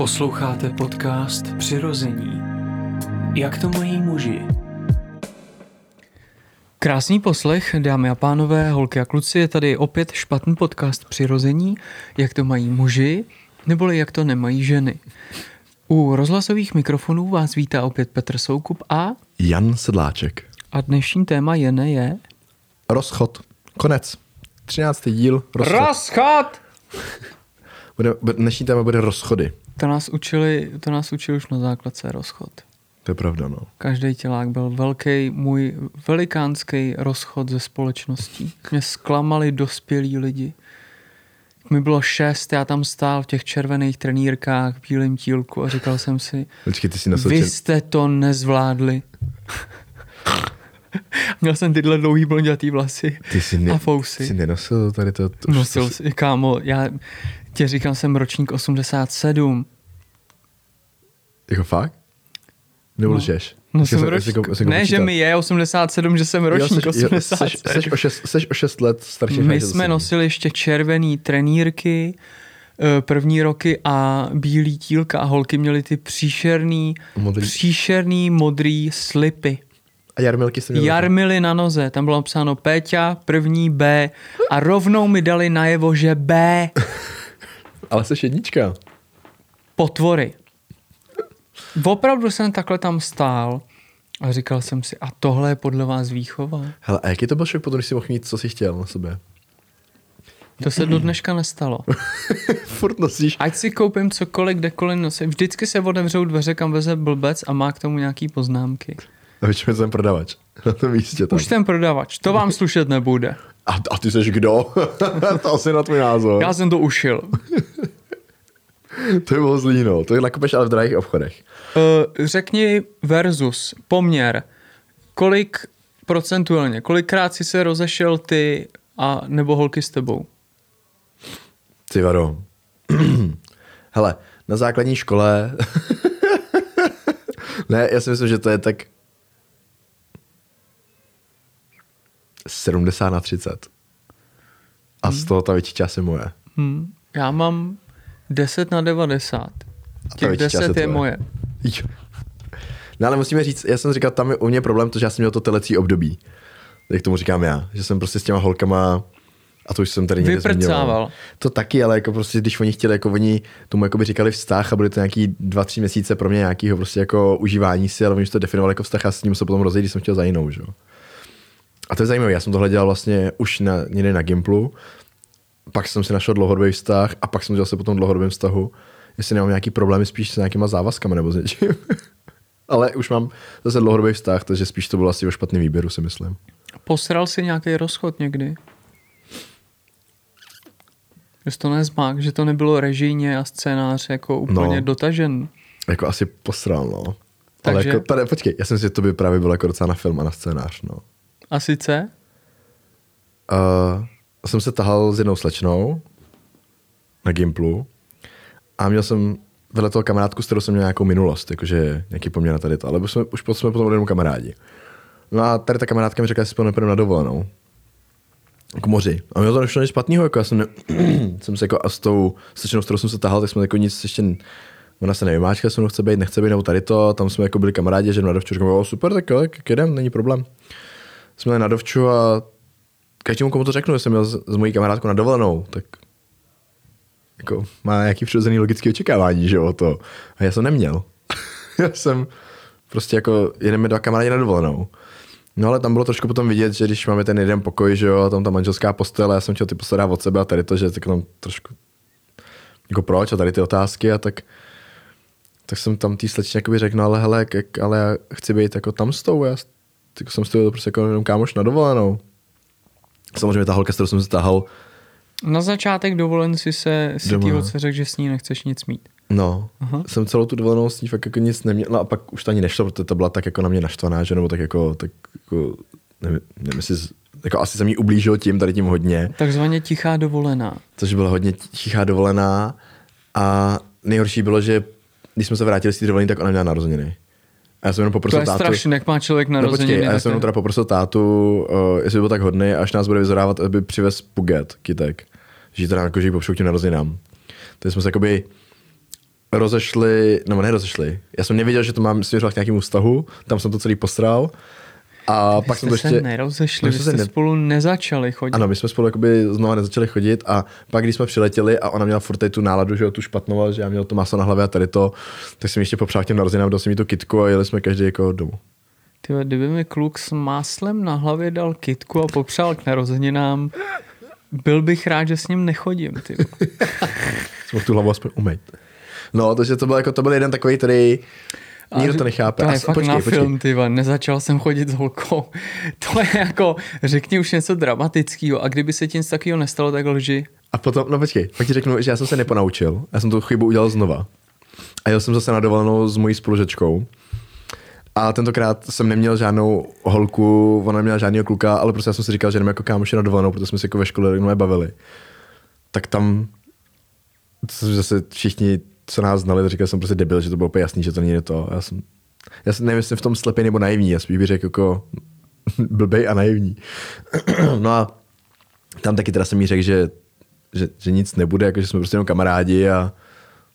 Posloucháte podcast Přirození. Jak to mají muži? Krásný poslech, dámy a pánové, holky a kluci, je tady opět špatný podcast Přirození. Jak to mají muži, neboli jak to nemají ženy. U rozhlasových mikrofonů vás vítá opět Petr Soukup a... Jan Sedláček. A dnešní téma jene je... Rozchod. Konec. 13. díl. Rozchod. Rozchod! Bude, dnešní téma bude rozchody. To nás učili, to nás učili už na základce rozchod. To je pravda, no. Každý tělák byl velký, můj velikánský rozchod ze společností. Mě zklamali dospělí lidi. Mi bylo šest, já tam stál v těch červených trenýrkách, v bílém tílku a říkal jsem si, Počkej, ty jsi nosil vy jste to nezvládli. Měl jsem tyhle dlouhý blondětý vlasy ty jsi, ne... a fousy. jsi nenosil tady to... to Nosil to, si, kámo, já tě říkám, jsem ročník 87. Jako fakt? Nebo lžeš? No jsem jsem- jestli ho ne, že mi je 87, že jsem ročník Jo, seš, jo, 87. seš, seš, o šest, seš o šest let starší. My jsme jsem- nosili ještě červený trenýrky, eh, první roky a bílý tílka a holky měly ty příšerný, Modrý. příšerný modrý slipy. A jarmilky jsem měl. Jarmily na noze, tam bylo napsáno Péťa, první B a rovnou mi dali najevo, že B, Ale jsi jednička. potvory. Opravdu jsem takhle tam stál a říkal jsem si, a tohle je podle vás výchova? Hele, a jaký to byl šok potom, když jsi mohl mít, co jsi chtěl na sobě? To se do dneška nestalo. Furt nosíš. Ať si koupím cokoliv, kdekoliv nosím. Vždycky se otevřou dveře, kam veze blbec a má k tomu nějaký poznámky. A většinou jsem prodavač. Na tom místě tam. Už ten prodavač, to vám slušet nebude. A, a ty jsi kdo? to asi na tvůj názor. Já jsem to ušil. To je bylo zlý, no. To je nakupeš ale v drahých obchodech. Uh, řekni versus, poměr, kolik procentuálně, kolikrát si se rozešel ty a nebo holky s tebou? Ty vado. Hele, na základní škole... ne, já si myslím, že to je tak... 70 na 30. A z toho ta větší část je moje. Hm, já mám 10 na 90. Těch větší část je 10 je tvoje. moje. Jo. No ale musíme říct, já jsem říkal, tam je u mě problém to, že já jsem měl to telecí období. Jak tomu říkám já. Že jsem prostě s těma holkama a to už jsem tady někde Vyprcával. To taky, ale jako prostě, když oni chtěli, jako oni tomu jako by říkali vztah a byly to nějaký dva, tři měsíce pro mě nějakého prostě jako užívání si, ale oni už to definovali jako vztah a s ním se potom rozejít, když jsem chtěl za jinou, že? jo. A to je zajímavé, já jsem tohle dělal vlastně už na, někde na Gimplu, pak jsem si našel dlouhodobý vztah a pak jsem dělal se po tom dlouhodobém vztahu, jestli nemám nějaký problémy spíš s nějakýma závazkama nebo s něčím. Ale už mám zase dlouhodobý vztah, takže spíš to bylo asi o špatný výběru, si myslím. Posral si nějaký rozchod někdy? Že to nezmák, že to nebylo režijně a scénář jako úplně No. dotažen. Jako asi posral, no. Ale Takže- jako, tady, počkej, já jsem si, že to by právě bylo jako docela na film a na scénář, no. A sice? Uh, jsem se tahal s jednou slečnou na Gimplu a měl jsem vedle toho kamarádku, s kterou jsem měl nějakou minulost, jakože nějaký poměr na tady to, ale jsme, už jsme potom jenom kamarádi. No a tady ta kamarádka mi řekla, že si spolu na dovolenou. K moři. A měl to nešlo nic špatného, jako já jsem, ne, jsem se jako a s tou slečnou, s kterou jsem se tahal, tak jsme jako nic ještě, ona se nevymáčka, se mnou chce být, nechce být, nebo tady to, tam jsme jako byli kamarádi, že na dovču, super, tak jo, tak jedem, není problém. Jsme na dovču a každému, komu to řeknu, že jsem měl s, mojí kamarádkou na dovolenou, tak jako má nějaký přirozený logický očekávání, že o to. A já jsem neměl. já jsem prostě jako, jedeme dva kamarádi na dovolenou. No ale tam bylo trošku potom vidět, že když máme ten jeden pokoj, že jo, a tam ta manželská postele, já jsem chtěl ty postele od sebe a tady to, že tak tam trošku jako proč a tady ty otázky a tak tak jsem tam tý slečně řekl, no ale hele, ale já chci být jako tam s tou, já s- jako jsem s tou prostě jako jenom kámoš na dovolenou. Samozřejmě ta holka, s kterou jsem se tahal, Na začátek dovolen si se si tý holce řekl, že s ní nechceš nic mít. No, Aha. Jsem celou tu dovolenou s ní fakt jako nic neměl, no a pak už to ani nešlo, protože to byla tak jako na mě naštvaná, že nebo tak jako, tak jako nevím, nevím jestli, jako asi jsem jí ublížil tím, tady tím hodně, Takzvaně tichá dovolená. což byla hodně tichá dovolená a nejhorší bylo, že když jsme se vrátili z té dovolené, tak ona měla narozeniny. A já jsem jenom To poprosil je tátu, strašný, jak má člověk No narozeniny. počkej, a já jsem to- jenom teda poprosil tátu, uh, jestli by byl tak hodný, až nás bude vyzorávat, aby přivez puget, kytek. Že teda jako, že popřou k těm narozeninám. Takže jsme se jakoby rozešli, no ne rozešli. Já jsem nevěděl, že to mám směřovat k nějakému vztahu, tam jsem to celý postral. A Vy pak jste jsem to se ještě... nerozešli, My jsme se ne- spolu nezačali chodit. Ano, my jsme spolu jakoby znova nezačali chodit a pak, když jsme přiletěli a ona měla furt tady tu náladu, že jo, tu špatnou, že já měl to maso na hlavě a tady to, tak jsem ještě popřál těm narozeninám, dal jsem jí tu kitku a jeli jsme každý jako domů. Ty, kdyby mi kluk s máslem na hlavě dal kitku a popřál k narozeninám, byl bych rád, že s ním nechodím. Ty. Jsem tu hlavu aspoň umýt. No, takže to byl, jako, to byl jeden takový, který nikdo to nechápe. To je s- fakt na film, ty nezačal jsem chodit s holkou. To je jako, řekni už něco dramatického a kdyby se ti nic takového nestalo, tak lži. A potom, no počkej, pak ti řeknu, že já jsem se neponaučil. Já jsem tu chybu udělal znova. A jel jsem zase na dovolenou s mojí spolužečkou. A tentokrát jsem neměl žádnou holku, ona neměla žádného kluka, ale prostě já jsem si říkal, že jdeme jako kámoši na dovolenou, protože jsme se jako ve škole jenom bavili. Tak tam to zase všichni, co nás znali, říkali jsem prostě debil, že to bylo úplně jasný, že to není to. Já jsem, já jsem nevím, jestli v tom slepý nebo naivní, já spíš bych řekl jako blbej a naivní. no a tam taky teda jsem jí řekl, že, že, že nic nebude, jako že jsme prostě jenom kamarádi a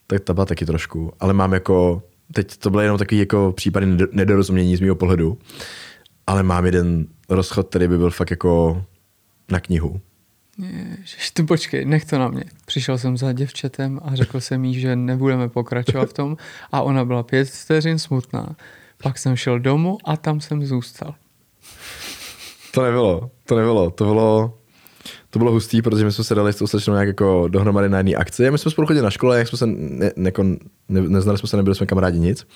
tak to byla taky trošku. Ale mám jako, teď to bylo jenom takový jako případy ned- nedorozumění z mého pohledu, ale mám jeden rozchod, který by byl fakt jako na knihu. Ježiš, ty počkej, nech to na mě. Přišel jsem za děvčetem a řekl jsem jí, že nebudeme pokračovat v tom a ona byla pět vteřin smutná. Pak jsem šel domů a tam jsem zůstal. To nebylo, to nebylo, to bylo, to bylo hustý, protože my jsme se dali s tou slečnou nějak jako dohromady na jedné akci. My jsme spolu chodili na škole, jak jsme se ne, ne, ne, neznali jsme se, nebyli jsme kamarádi nic.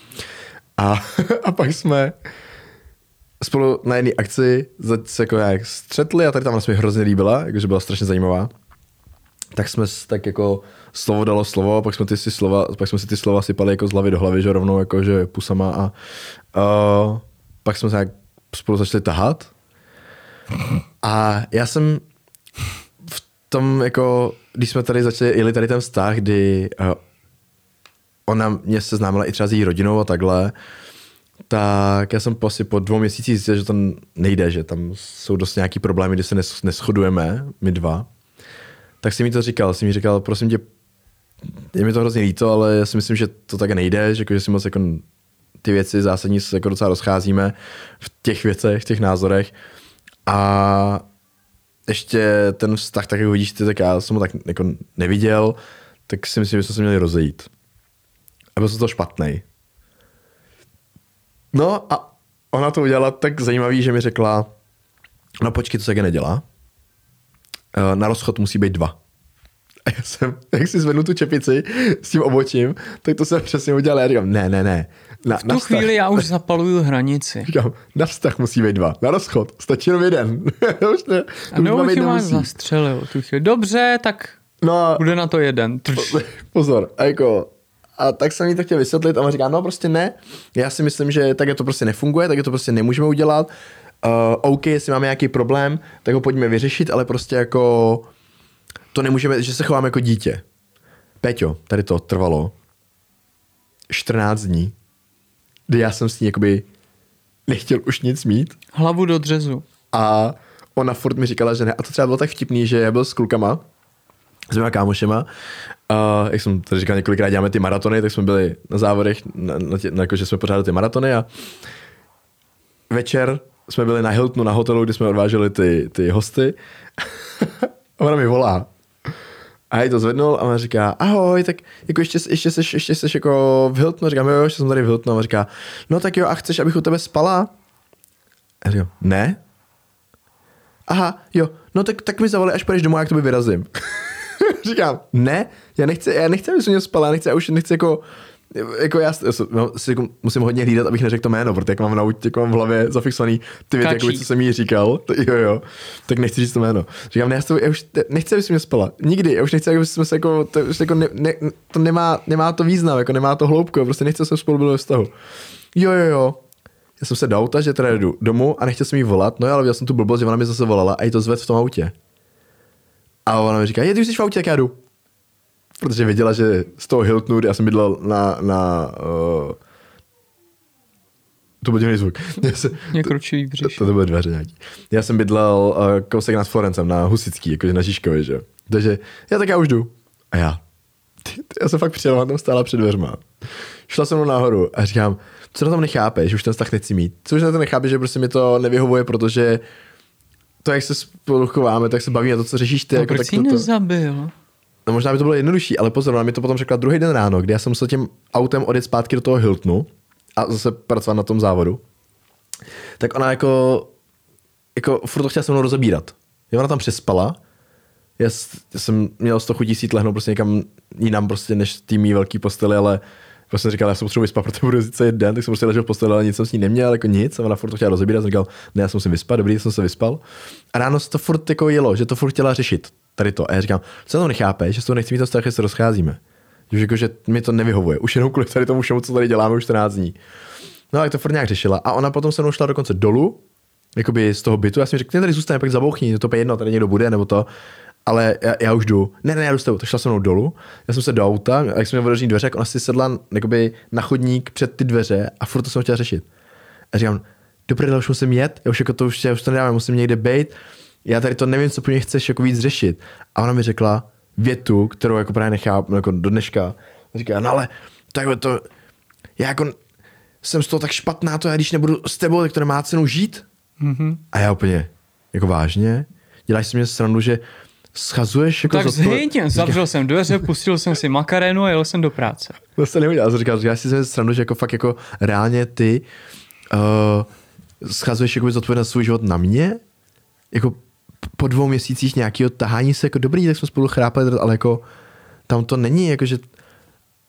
A, a pak jsme spolu na jedné akci se jako jak střetli a tady tam se mi hrozně líbila, jakože byla strašně zajímavá. Tak jsme tak jako slovo dalo slovo, pak jsme, ty si slova, pak jsme si ty slova sypali jako z hlavy do hlavy, že rovnou jako že pusama a uh, pak jsme se jak spolu začali tahat a já jsem v tom jako, když jsme tady začali, jeli tady ten vztah, kdy uh, ona mě seznámila i třeba s její rodinou a takhle, tak já jsem po asi po dvou měsících zjistil, že to nejde, že tam jsou dost nějaký problémy, kdy se nes, neschodujeme, my dva. Tak si mi to říkal, si mi říkal, prosím tě, je mi to hrozně líto, ale já si myslím, že to tak nejde, že, jako, že si moc jako ty věci zásadní se jako docela rozcházíme v těch věcech, v těch názorech. A ještě ten vztah, tak jak vidíš ty, tak já jsem ho tak jako neviděl, tak si myslím, že jsme se měli rozejít. A byl jsem to špatný. No a ona to udělala tak zajímavý, že mi řekla, no počkej, to se nedělá. Eh, Na rozchod musí být dva. A já jsem, jak si zvednu tu čepici s tím obočím, tak to jsem přesně udělal. Já říkám, ne, ne, ne. Na, V tu chvíli já už zapaluju hranici. Říkám, na vztah musí být dva. Na rozchod stačí jenom jeden. už ne, A nebo máš nemusí. zastřelil tu chvíli. Dobře, tak No bude na to jeden. Pozor, a jako, a tak jsem jí to chtěl vysvětlit a on říká, no prostě ne, já si myslím, že tak to prostě nefunguje, tak to prostě nemůžeme udělat. Uh, OK, jestli máme nějaký problém, tak ho pojďme vyřešit, ale prostě jako to nemůžeme, že se chováme jako dítě. Peťo, tady to trvalo 14 dní, kdy já jsem s ní jakoby nechtěl už nic mít Hlavu do dřezu. a ona furt mi říkala, že ne. A to třeba bylo tak vtipný, že já byl s klukama, s mýma kámošema, a jak jsem tady říkal několikrát, děláme ty maratony, tak jsme byli na závodech, na, na tě, na, jako, že jsme pořádali ty maratony a večer jsme byli na Hiltonu na hotelu, kde jsme odváželi ty, ty hosty a ona mi volá. A já to zvednul a ona říká, ahoj, tak jako ještě, ještě, seš, ještě seš jako v Hiltonu, říkám, jo, ještě jsem tady v Hiltonu a ona říká, no tak jo, a chceš, abych u tebe spala? A říkám, ne, aha, jo, no tak, tak mi zavolej, až půjdeš domů, já k tobě vyrazím. Říkám, ne, já nechci, já nechci, aby se mě spala, já nechci, já už nechci jako, jako já, já no, si jako musím hodně hlídat, abych neřekl to jméno, protože jak mám, na, autě, jak mám v hlavě zafixovaný ty věci, jako, co jsem jí říkal, to, jo, jo, tak nechci říct to jméno. Říkám, ne, já, tebou- já už nechci, aby se mě spala, nikdy, já už nechci, aby jsme se jako, to, už jako ne, ne, to nemá, nemá to význam, jako nemá to hloubku, prostě nechci, aby jsme spolu byli ve vztahu. Jo, jo, jo, já jsem se do auta, že teda jdu domů a nechtěl jsem jí volat, no jo, ale viděl jsem tu blbost, že ona mi zase volala a jí to zved v tom autě. A ona mi říká, je, ty už jsi v autě, tak já jdu. Protože věděla, že z toho Hiltonu, já jsem bydlel na, na uh, to byl divný zvuk. Já jsem, Mě kručí v to, to, to byly dveře nějaký. Já jsem bydlel uh, kousek nad Florencem, na Husický, jakože na Žižkově, že. Takže já tak já už jdu. A já, Já jsem fakt přijel, tam stála před dveřma. Šla jsem mnou nahoru a říkám, co na tom nechápeš, už ten vztah nechci mít. Co už na tom nechápeš, že prostě mi to nevyhovuje, protože to, jak se spolu chováme, tak se bavíme to, co řešíš ty. No, jako, proč tak jsi to, to, nezabil? No možná by to bylo jednodušší, ale pozor, ona mi to potom řekla druhý den ráno, kdy já jsem musel tím autem odjet zpátky do toho Hiltonu a zase pracovat na tom závodu. Tak ona jako, jako furt to chtěla se mnou rozebírat. Jo, ona tam přespala, já, já jsem měl z toho chutí lehnout prostě někam jinam prostě než mý velký posteli, ale prostě jsem říkal, já jsem potřebuji vyspat, protože budu jezdit celý den, tak jsem prostě ležel v posteli, ale nic jsem s ní neměl, jako nic, a ona furt to chtěla rozebírat, jsem říkal, ne, já jsem si vyspat, dobrý, jsem se vyspal. A ráno se to furt jako jelo, že to furt chtěla řešit, tady to. A já říkám, co to nechápeš, že s tou nechci mít to vztah, že se rozcházíme. Že, jako, že mi to nevyhovuje, už jenom kvůli tady tomu všemu, co tady děláme už 14 dní. No tak to furt nějak řešila. A ona potom se mnou šla dokonce dolů, jakoby z toho bytu. Já jsem řekl, "Ty tady zůstane, pak zabouchni, to je jedno, tady někdo bude, nebo to. Ale já, já, už jdu. Ne, ne, já jdu s tebou. To šla se mnou dolů. Já jsem se do auta, a jak jsem měl otevřený dveře, jak ona si sedla jakoby, na chodník před ty dveře a furt to jsem chtěl řešit. A říkám, do už musím jet, já už, jako to, už, já už to nedám, já musím někde být. Já tady to nevím, co po mě chceš jako víc řešit. A ona mi řekla větu, kterou jako právě nechápu, jako do dneška. A říká, no ale takhle to, já jako jsem z toho tak špatná, to já když nebudu s tebou, tak to nemá cenu žít. Mhm. A já úplně, jako vážně? Děláš si mě srandu, že schazuješ jako Tak zhyň, zavřel jsem dveře, pustil jsem si makarénu a jel jsem do práce. To se neudělal. Říkal, já si srandu, že jako fakt jako reálně ty uh, schazuješ jako zodpovědnost svůj život na mě? Jako po dvou měsících nějakého tahání se jako dobrý, tak jsme spolu chrápali, ale jako tam to není, jako že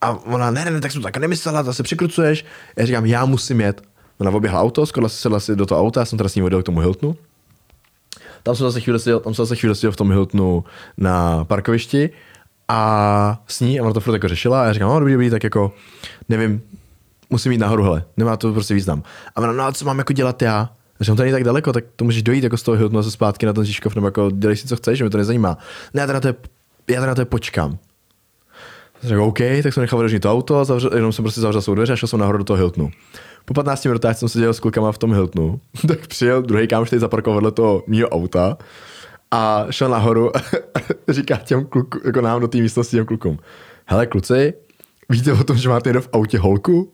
a ona, ne, ne, ne, tak jsem to tak nemyslela, zase překrucuješ. Já říkám, já musím jet. Ona oběhla auto, skoro si sedla si do toho auta, já jsem teda s ním odjel k tomu Hiltonu. Tam jsem zase chvíli seděl, tam jsem zase chvíli seděl v tom Hiltonu na parkovišti a s ní, a ona to furt jako řešila a já říkám, no dobrý, dobrý, tak jako, nevím, musím jít nahoru, hele, nemá to prostě význam. A ona, no a co mám jako dělat já? Říkám, to není tak daleko, tak to můžeš dojít jako z toho Hiltonu zase zpátky na ten Žižkov, nebo jako dělej si, co chceš, že mě to nezajímá. Ne, já teda to, je, já teda to je počkám. Řekl, OK, tak jsem nechal vyrožnit to auto, zavřel, jenom jsem prostě zavřel svou dveře a šel jsem nahoru do toho Hiltonu. Po 15 minutách jsem seděl s klukama v tom Hiltonu, tak přijel druhý kámoš, který zaparkoval vedle toho mýho auta a šel nahoru a říká těm klukům, jako nám do té místnosti těm klukům, hele kluci, víte o tom, že máte někdo v autě holku?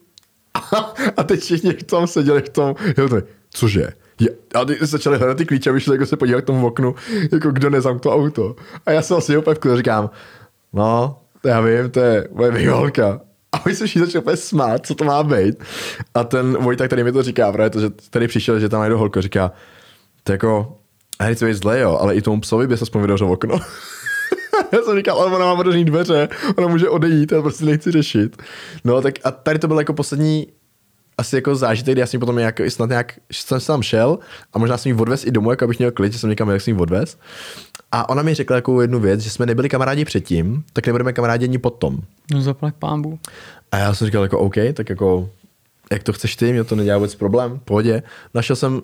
A teď všichni v tom seděli v tom, Hiltonu, cože? Je, a ty začali hledat ty klíče vyšli jako se podívat k tomu oknu, jako kdo nezamkl to auto. A já jsem asi úplně říkám, no, to já vím, to je moje výholka. A my se všichni začali úplně smát, co to má být. A ten Vojta, který mi to říká, právě to, že tady přišel, že tam najdu holku, říká, to jako, a nechci být zle, jo, ale i tomu psovi by se aspoň vydařilo okno. já jsem říkal, ale ona má otevřený dveře, ona může odejít, já prostě nechci řešit. No tak a tady to byl jako poslední asi jako zážitek, kdy já jsem ji potom nějak, snad nějak, jsem se tam šel a možná jsem jí odvez i domů, jako abych měl klid, že jsem někam jak jsem jí odvez. A ona mi řekla jako jednu věc, že jsme nebyli kamarádi předtím, tak nebudeme kamarádi ani potom. No zaplať pámbu. A já jsem říkal jako OK, tak jako jak to chceš ty, mě to nedělá vůbec problém, v pohodě. Našel jsem,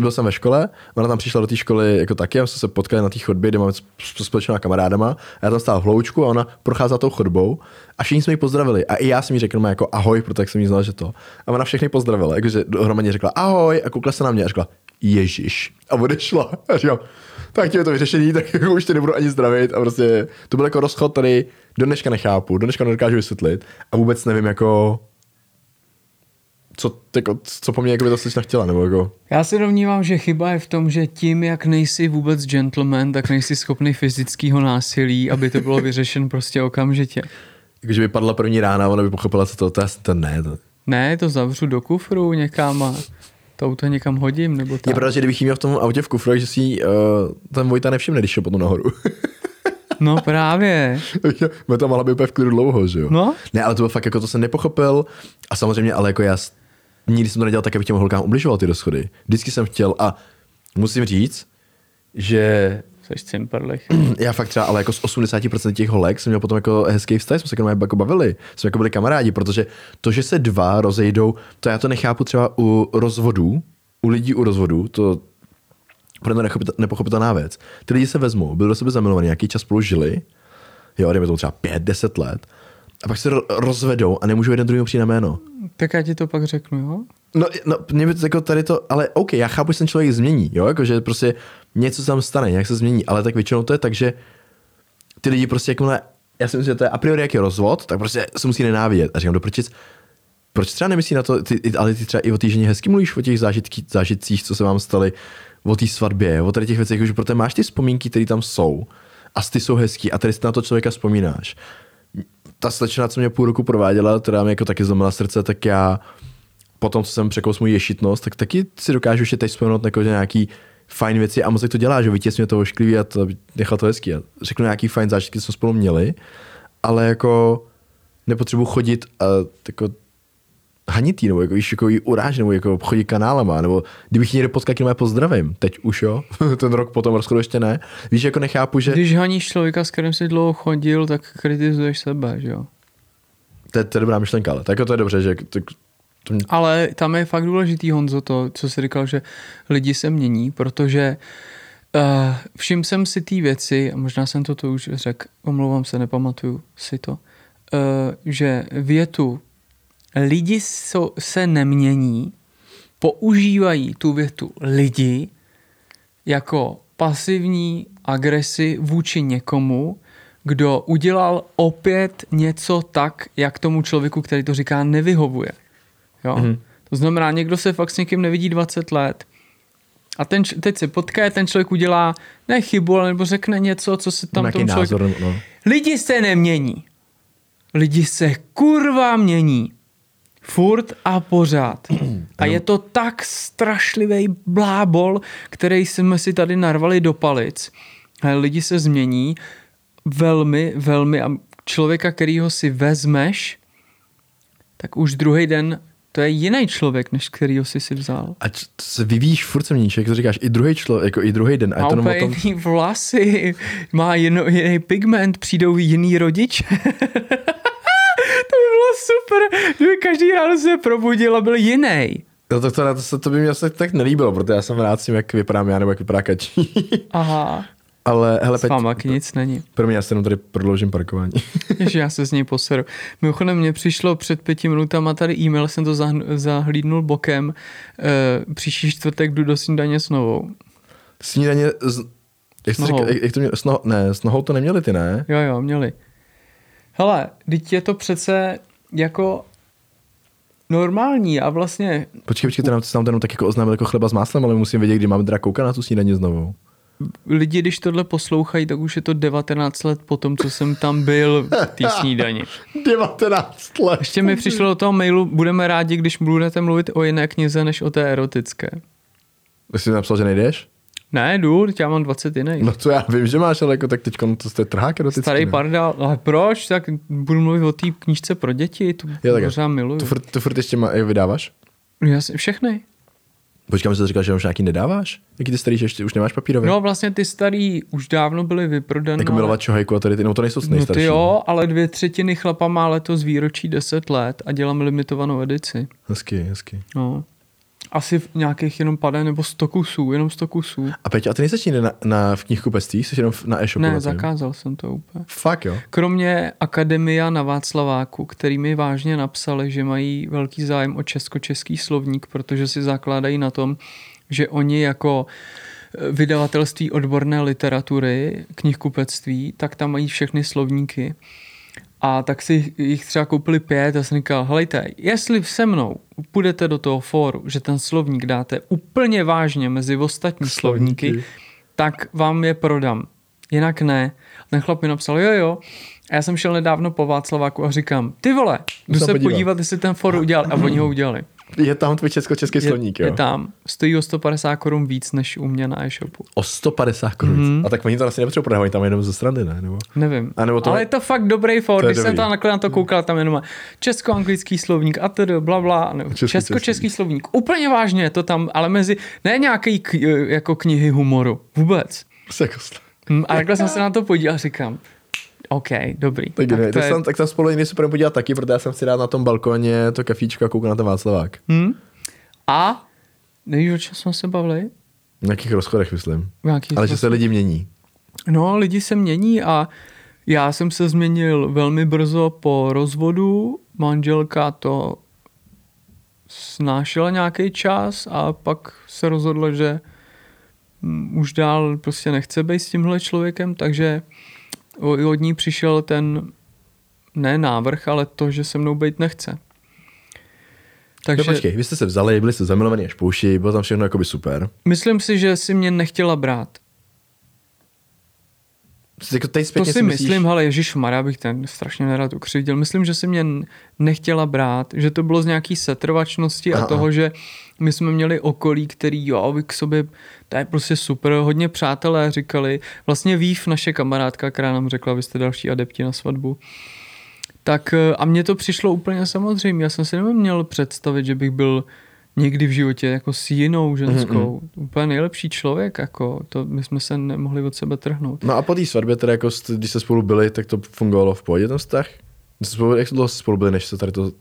byl jsem ve škole, ona tam přišla do té školy jako taky, a jsme se potkali na té chodbě, kde máme sp- společná kamarádama. A já tam stál v hloučku a ona procházela tou chodbou a všichni jsme ji pozdravili. A i já jsem jí řekl no, jako ahoj, protože jsem jí znal, že to. A ona všechny pozdravila, jakože dohromady řekla ahoj a koukla se na mě a řekla Ježíš. A odešla. A říkám, tak tím je to vyřešený, tak jako už tě nebudu ani zdravit. A prostě to byl jako rozchod, který do dneška nechápu, do dneška nedokážu vysvětlit a vůbec nevím, jako co, jako, co po mně jako by to slečna chtěla, nebo jako... Já se domnívám, že chyba je v tom, že tím, jak nejsi vůbec gentleman, tak nejsi schopný fyzického násilí, aby to bylo vyřešen prostě okamžitě. Jakože by padla první rána, ona by pochopila, co to, to, to, to ne. To. Ne, to zavřu do kufru někam a to auto někam hodím, nebo Je tak. pravda, že kdybych jí měl v tom autě v kufru, že si uh, ten Vojta nevšimne, když šel potom nahoru. No právě. Mě tam mohla být úplně v klidu dlouho, že jo? No. Ne, ale to bylo fakt, jako to jsem nepochopil. A samozřejmě, ale jako já nikdy jsem to nedělal tak, abych těm holkám ubližoval ty rozchody. Vždycky jsem chtěl a musím říct, že Jsi cimperlich. já fakt třeba, ale jako z 80% těch holek jsem měl potom jako hezký vztah, jsme se jako, jako bavili, jsme jako byli kamarádi, protože to, že se dva rozejdou, to já to nechápu třeba u rozvodů, u lidí u rozvodů, to pro mě nepochopitelná věc. Ty lidi se vezmou, byli do sebe zamilovaní, nějaký čas spolu žili, jo, dejme tomu třeba 5-10 let, a pak se ro- rozvedou a nemůžou jeden druhý přijít na jméno. tak já ti to pak řeknu, jo? No, no mě by to jako tady to, ale OK, já chápu, že ten člověk změní, jo, jakože prostě něco se tam stane, nějak se změní, ale tak většinou to je tak, že ty lidi prostě jakmile já si myslím, že to je a priori jaký rozvod, tak prostě se musí nenávidět. A říkám, doprčic, proč třeba nemyslí na to, ty, ale ty třeba i o té hezky mluvíš, o těch zážitky, zážitcích, co se vám staly, o té svatbě, o tady těch věcech, že protože máš ty vzpomínky, které tam jsou a ty jsou hezký a tady si na to člověka vzpomínáš. Ta slečna, co mě půl roku prováděla, která mi jako taky zlomila srdce, tak já potom, co jsem překous můj ješitnost, tak taky si dokážu že teď vzpomenout jako nějaký fajn věci a mozek to dělá, že vytěsňuje to ošklivý a to, nechal to hezký. A řeknu nějaký fajn zážitky, co jsme spolu měli, ale jako nepotřebuji chodit a jako hanitý, nebo jako, víš, jako jí uráž, nebo jako chodit kanálama, nebo kdybych někde potkal, jenom pozdravím. Teď už jo, ten rok potom rozchodu ještě ne. Víš, jako nechápu, že... Když haníš člověka, s kterým jsi dlouho chodil, tak kritizuješ sebe, že jo? To je, to je dobrá myšlenka, ale tak jako to je dobře, že to, to... Ale tam je fakt důležitý, Honzo, to, co jsi říkal, že lidi se mění, protože uh, všim jsem si té věci, a možná jsem to, to už řekl, omlouvám se, nepamatuju si to, uh, že větu lidi so, se nemění, používají tu větu lidi jako pasivní agresi vůči někomu, kdo udělal opět něco tak, jak tomu člověku, který to říká, nevyhovuje. Jo? Mm-hmm. To znamená, někdo se fakt s někým nevidí 20 let a ten, teď se potká, ten člověk udělá ne chybu, ale nebo řekne něco, co se tam tomu člověku... Názor, no. Lidi se nemění. Lidi se kurva mění. Furt a pořád. A je to tak strašlivý blábol, který jsme si tady narvali do palic. Lidi se změní velmi, velmi a člověka, kterýho si vezmeš, tak už druhý den to je jiný člověk, než kterýho jsi si vzal. A se vyvíjíš, furt se měníš, jak to říkáš, i druhý člověk, jako i druhý den. A má to úplně tom... jiný vlasy, má jiný, jiný pigment, přijdou jiný rodiče. to by bylo super, kdyby každý ráno se probudil a byl jiný. No to, to, to, to by mě asi tak nelíbilo, protože já jsem rád s tím, jak vypadám já, nebo jak vypadá kačí. Aha. Ale hele, S váma nic není. Pro mě já se jenom tady prodloužím parkování. Ježi, já se z něj poseru. Mimochodem, mně přišlo před pěti minutama tady e-mail, jsem to zahlídnul bokem. E, příští čtvrtek jdu do snídaně s novou. Snídaně s... Jak, jsi říkal, jak, jak to měl, s nohou, ne, s nohou to neměli ty, ne? Jo, jo, měli. Hele, teď je to přece jako normální a vlastně... Počkej, počkej, nám, nám jenom tak jako oznámil jako chleba s máslem, ale musím vědět, kdy máme teda koukat na tu snídaně znovu lidi, když tohle poslouchají, tak už je to 19 let po tom, co jsem tam byl v té snídani. 19 let. Ještě mi přišlo do toho mailu, budeme rádi, když budete mluvit o jiné knize, než o té erotické. Jsi napsal, že nejdeš? Ne, jdu, já mám 20 jiných. No to já vím, že máš, ale jako tak teď to je trhák erotický. Starý pardal, ale proč? Tak budu mluvit o té knížce pro děti, to jo, pořád miluju. To furt, to furt ještě má, jak vydáváš? Jasně, všechny. Počkám, že říkal, že už nějaký nedáváš? Jaký ty starý, že ještě už nemáš papírové? No vlastně ty starý už dávno byly vyprodané. Jako milovat čohajku a tady ty, no to nejsou nejstarší. No ty jo, ale dvě třetiny chlapa má letos výročí 10 let a dělám limitovanou edici. Hezky, hezky. No. Asi v nějakých jenom pade nebo 100 kusů, jenom 100 kusů. A Peťa, a ty nejsi na, na, v knihkupectví, jsi jenom na e-shopu? Ne, zakázal jsem to úplně. Fakt jo? Kromě Akademia na Václaváku, který mi vážně napsali, že mají velký zájem o česko-český slovník, protože si zakládají na tom, že oni jako eh, vydavatelství odborné literatury, knihkupectví, tak tam mají všechny slovníky a tak si jich třeba koupili pět a jsem říkal, helejte, jestli se mnou půjdete do toho fóru, že ten slovník dáte úplně vážně mezi ostatní slovníky, slovníky tak vám je prodám. Jinak ne. Ten chlap mi napsal, jo jo, a já jsem šel nedávno po Václaváku a říkám, ty vole, jdu se podívat, podívat jestli ten for udělal. A oni ho udělali. Je tam tvůj česko-český slovník, jo? Je tam. Stojí o 150 korun víc než u mě na e-shopu. O 150 korun? Mm-hmm. A tak oni to asi nepotřebují prodávat, tam jenom ze strany, ne? Nebo? Nevím. A nebo to... Ale je to fakt dobrý for. Když jsem tam na to koukal, tam jenom česko-anglický slovník a tedy bla, bla. Nebo česko-český slovník. Úplně vážně to tam, ale mezi, ne nějaký k, jako knihy humoru. Vůbec. Jako hm, a takhle jsem se na to podíval a říkám, OK, dobrý. Tak, tak, tak, je... tam, tak tam spolu jiný se budeme podívat taky, protože já jsem si dát na tom balkoně to kafíčko a koukal na ten Václavák. Hmm? A nevíš, o čem jsme se bavili? V nějakých rozchodech, myslím. Nějakých Ale že se lidi mění. No, lidi se mění a já jsem se změnil velmi brzo po rozvodu. Manželka to snášela nějaký čas a pak se rozhodla, že mm, už dál prostě nechce být s tímhle člověkem, takže Od ní přišel ten, ne návrh, ale to, že se mnou být nechce. Takže... No počkej, vy jste se vzali, byli jste zamilovaní až pouši, bylo tam všechno jakoby super. Myslím si, že si mě nechtěla brát. Jako teď to si, si myslíš... myslím, ale Ježíš Maria bych ten strašně nerad ukřivděl. Myslím, že si mě nechtěla brát, že to bylo z nějaký setrvačnosti a toho, že my jsme měli okolí, který jo, vy k sobě, to je prostě super, hodně přátelé říkali, vlastně Vív, naše kamarádka, která nám řekla, vy jste další adepti na svatbu, tak eh, a mně to přišlo úplně samozřejmě, já jsem si neměl představit, že bych byl někdy v životě jako s jinou ženskou. Mm-hmm. Úplně nejlepší člověk, jako to my jsme se nemohli od sebe trhnout. No a po té svatbě, teda jako když se spolu byli, tak to fungovalo v pohodě ten vztah? Jak dlouho jste spolu byli, než se tady to,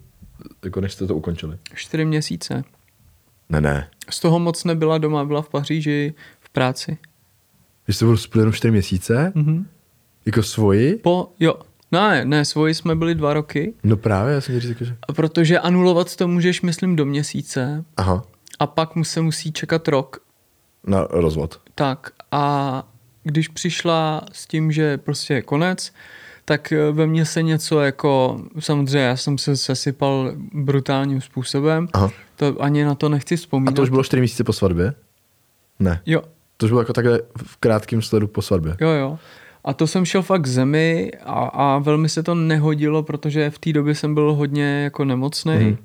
jako než jste to ukončili? Čtyři měsíce. Ne, ne. Z toho moc nebyla doma, byla v Paříži v práci. Vy jste byli spolu jenom čtyři měsíce? Mm-hmm. Jako svoji? Po, jo, ne, ne, svoji jsme byli dva roky. No právě, já jsem říkal, že... A protože anulovat to můžeš, myslím, do měsíce. Aha. A pak se musí čekat rok. Na rozvod. Tak a když přišla s tím, že prostě je konec, tak eh, ve mně se něco jako, samozřejmě já jsem se sesypal brutálním způsobem, Aha. To ani na to nechci vzpomínat. A to už bylo čtyři měsíce po svatbě? Ne. Jo. To už bylo jako takhle v krátkém sledu po svatbě? Jo, jo. A to jsem šel fakt k zemi a, a velmi se to nehodilo, protože v té době jsem byl hodně jako nemocný mm.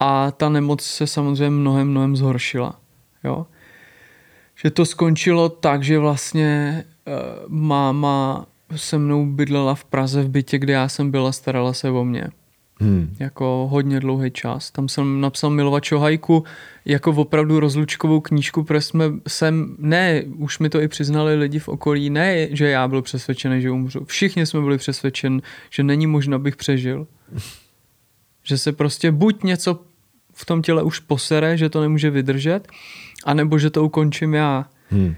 a ta nemoc se samozřejmě mnohem, mnohem zhoršila. Jo? Že to skončilo tak, že vlastně uh, máma se mnou bydlela v Praze v bytě, kde já jsem byla, starala se o mě. Hmm. Jako hodně dlouhý čas. Tam jsem napsal milovačo hajku jako opravdu rozlučkovou knížku, protože jsme, jsem, ne, už mi to i přiznali lidi v okolí, ne, že já byl přesvědčený, že umřu. Všichni jsme byli přesvědčeni, že není možno, abych přežil. že se prostě buď něco v tom těle už posere, že to nemůže vydržet, anebo že to ukončím já. Hmm.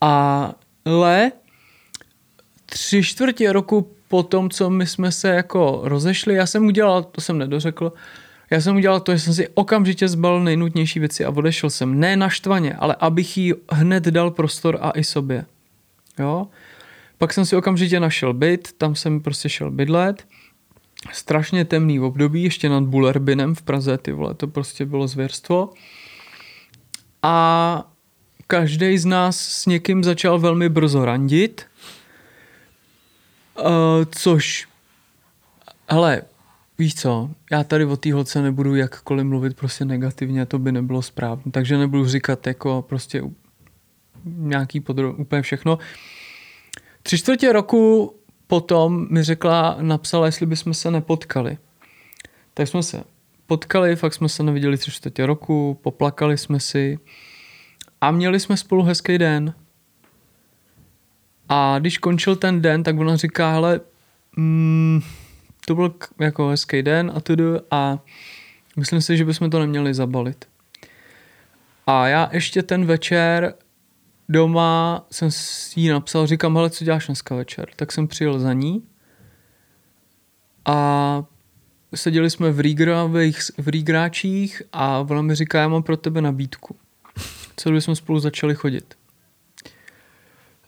Ale tři čtvrtě roku po tom, co my jsme se jako rozešli, já jsem udělal, to jsem nedořekl, já jsem udělal to, že jsem si okamžitě zbalil nejnutnější věci a odešel jsem. Ne naštvaně, ale abych jí hned dal prostor a i sobě. Jo? Pak jsem si okamžitě našel byt, tam jsem prostě šel bydlet. Strašně temný období, ještě nad Bullerbinem v Praze, ty vole, to prostě bylo zvěrstvo. A každý z nás s někým začal velmi brzo randit, Uh, což, hele, víš co, já tady o té holce nebudu jakkoliv mluvit prostě negativně, to by nebylo správné, takže nebudu říkat jako prostě nějaký podro, úplně všechno. Tři čtvrtě roku potom mi řekla, napsala, jestli bychom se nepotkali. Tak jsme se potkali, fakt jsme se neviděli tři čtvrtě roku, poplakali jsme si a měli jsme spolu hezký den. A když končil ten den, tak ona říká, hele, mm, to byl jako hezký den a tudu a myslím si, že bychom to neměli zabalit. A já ještě ten večer doma jsem jí napsal, říkám, hele, co děláš dneska večer? Tak jsem přijel za ní a seděli jsme v, rýgrových, v rýgráčích a ona mi říká, já mám pro tebe nabídku. Co bychom spolu začali chodit?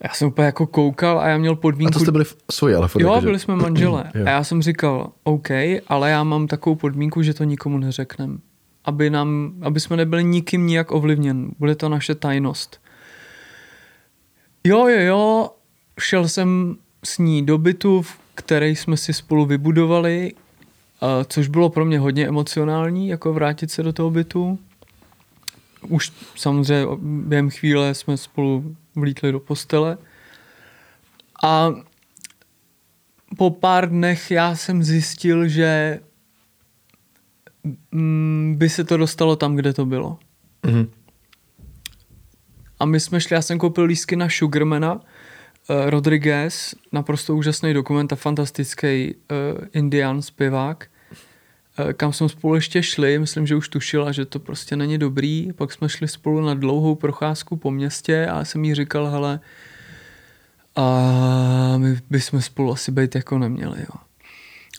Já jsem úplně jako koukal a já měl podmínku... A to jste byli svoji, ale Jo, že... byli jsme manželé. a já jsem říkal, OK, ale já mám takovou podmínku, že to nikomu neřeknem. Aby, nám, aby jsme nebyli nikým nijak ovlivněn. Bude to naše tajnost. Jo, jo, jo. Šel jsem s ní do bytu, který jsme si spolu vybudovali, což bylo pro mě hodně emocionální, jako vrátit se do toho bytu. Už samozřejmě během chvíle jsme spolu vlítli do postele. A po pár dnech já jsem zjistil, že mm, by se to dostalo tam, kde to bylo. Mm-hmm. A my jsme šli, já jsem koupil lísky na Sugarmana, uh, Rodriguez, naprosto úžasný dokument a fantastický uh, indián zpěvák. Eh, kam jsme spolu ještě šli, myslím, že už tušila, že to prostě není dobrý, pak jsme šli spolu na dlouhou procházku po městě a jsem jí říkal, hele, a my bychom spolu asi být jako neměli, jo.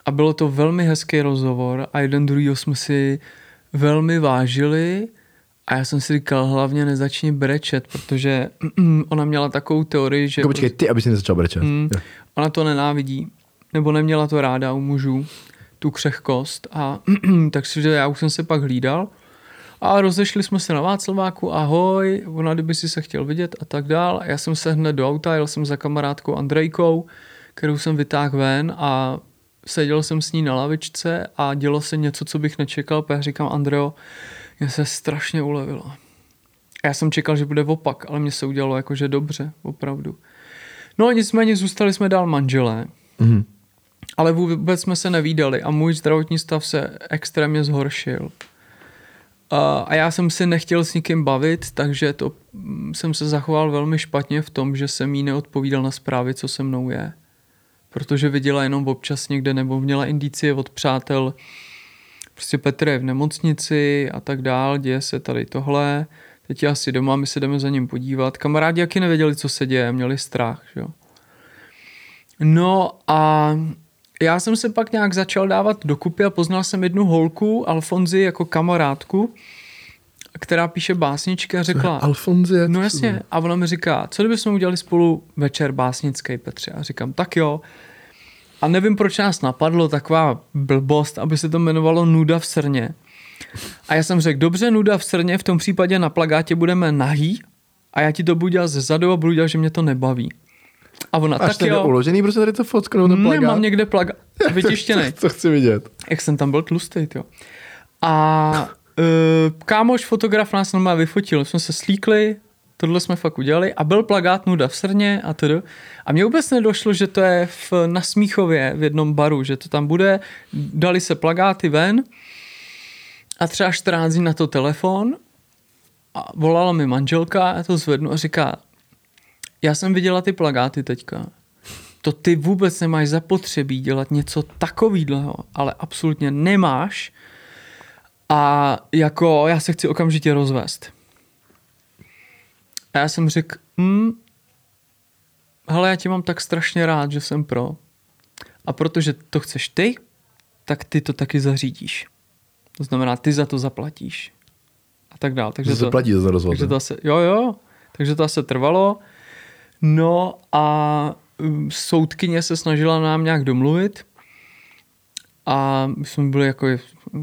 A bylo to velmi hezký rozhovor a jeden druhýho jsme si velmi vážili A já jsem si říkal, hlavně nezačni brečet, protože ona měla takovou teorii, že... Jako počkej, ty, aby si nezačal brečet. Mm, ona to nenávidí, nebo neměla to ráda u mužů, tu křehkost. A takže já už jsem se pak hlídal. A rozešli jsme se na Václaváku, ahoj, ona kdyby si se chtěl vidět a tak dál. Já jsem se hned do auta, jel jsem za kamarádkou Andrejkou, kterou jsem vytáhl ven a seděl jsem s ní na lavičce a dělo se něco, co bych nečekal, protože říkám, Andreo, mě se strašně ulevilo. Já jsem čekal, že bude opak, ale mně se udělalo jakože dobře, opravdu. No a nicméně zůstali jsme dál manželé, Mhm. Ale vůbec jsme se nevídali a můj zdravotní stav se extrémně zhoršil. A já jsem si nechtěl s nikým bavit, takže to mm, jsem se zachoval velmi špatně v tom, že jsem jí neodpovídal na zprávy, co se mnou je. Protože viděla jenom občas někde nebo měla indicie od přátel, prostě Petr je v nemocnici a tak dál, děje se tady tohle, teď je asi doma, my se jdeme za ním podívat. Kamarádi jaký nevěděli, co se děje, měli strach, že jo. No a já jsem se pak nějak začal dávat dokupy a poznal jsem jednu holku, Alfonzi, jako kamarádku, která píše básničky a řekla... Alfonzie. No jasně. A ona mi říká, co kdybychom udělali spolu večer básnický, Petře? A říkám, tak jo. A nevím, proč nás napadlo taková blbost, aby se to jmenovalo Nuda v srně. A já jsem řekl, dobře, Nuda v srně, v tom případě na plagátě budeme nahý a já ti to budu dělat ze zadu a budu dělat, že mě to nebaví. A ona, Máš tak jo, uložený, prostě tady to fotknout ten plagát? nemám někde plagát, vytištěný. To, to chci vidět. Jak jsem tam byl tlustý, jo. A uh, kámoš fotograf nás normálně vyfotil, jsme se slíkli, tohle jsme fakt udělali a byl plagát Nuda v srně a tedy. A mně vůbec nedošlo, že to je v, na Smíchově v jednom baru, že to tam bude, dali se plagáty ven a třeba 14 dní na to telefon a volala mi manželka, já to zvednu a říká, já jsem viděla ty plagáty teďka. To ty vůbec nemáš zapotřebí dělat něco takového, ale absolutně nemáš. A jako já se chci okamžitě rozvést. A já jsem řekl, hm, hele, já tě mám tak strašně rád, že jsem pro. A protože to chceš ty, tak ty to taky zařídíš. To znamená, ty za to zaplatíš. A tak dál. Takže Že to, to platí za rozvod. takže to asi, jo, jo. Takže to asi trvalo. No a um, soudkyně se snažila nám nějak domluvit. A my jsme byli jako,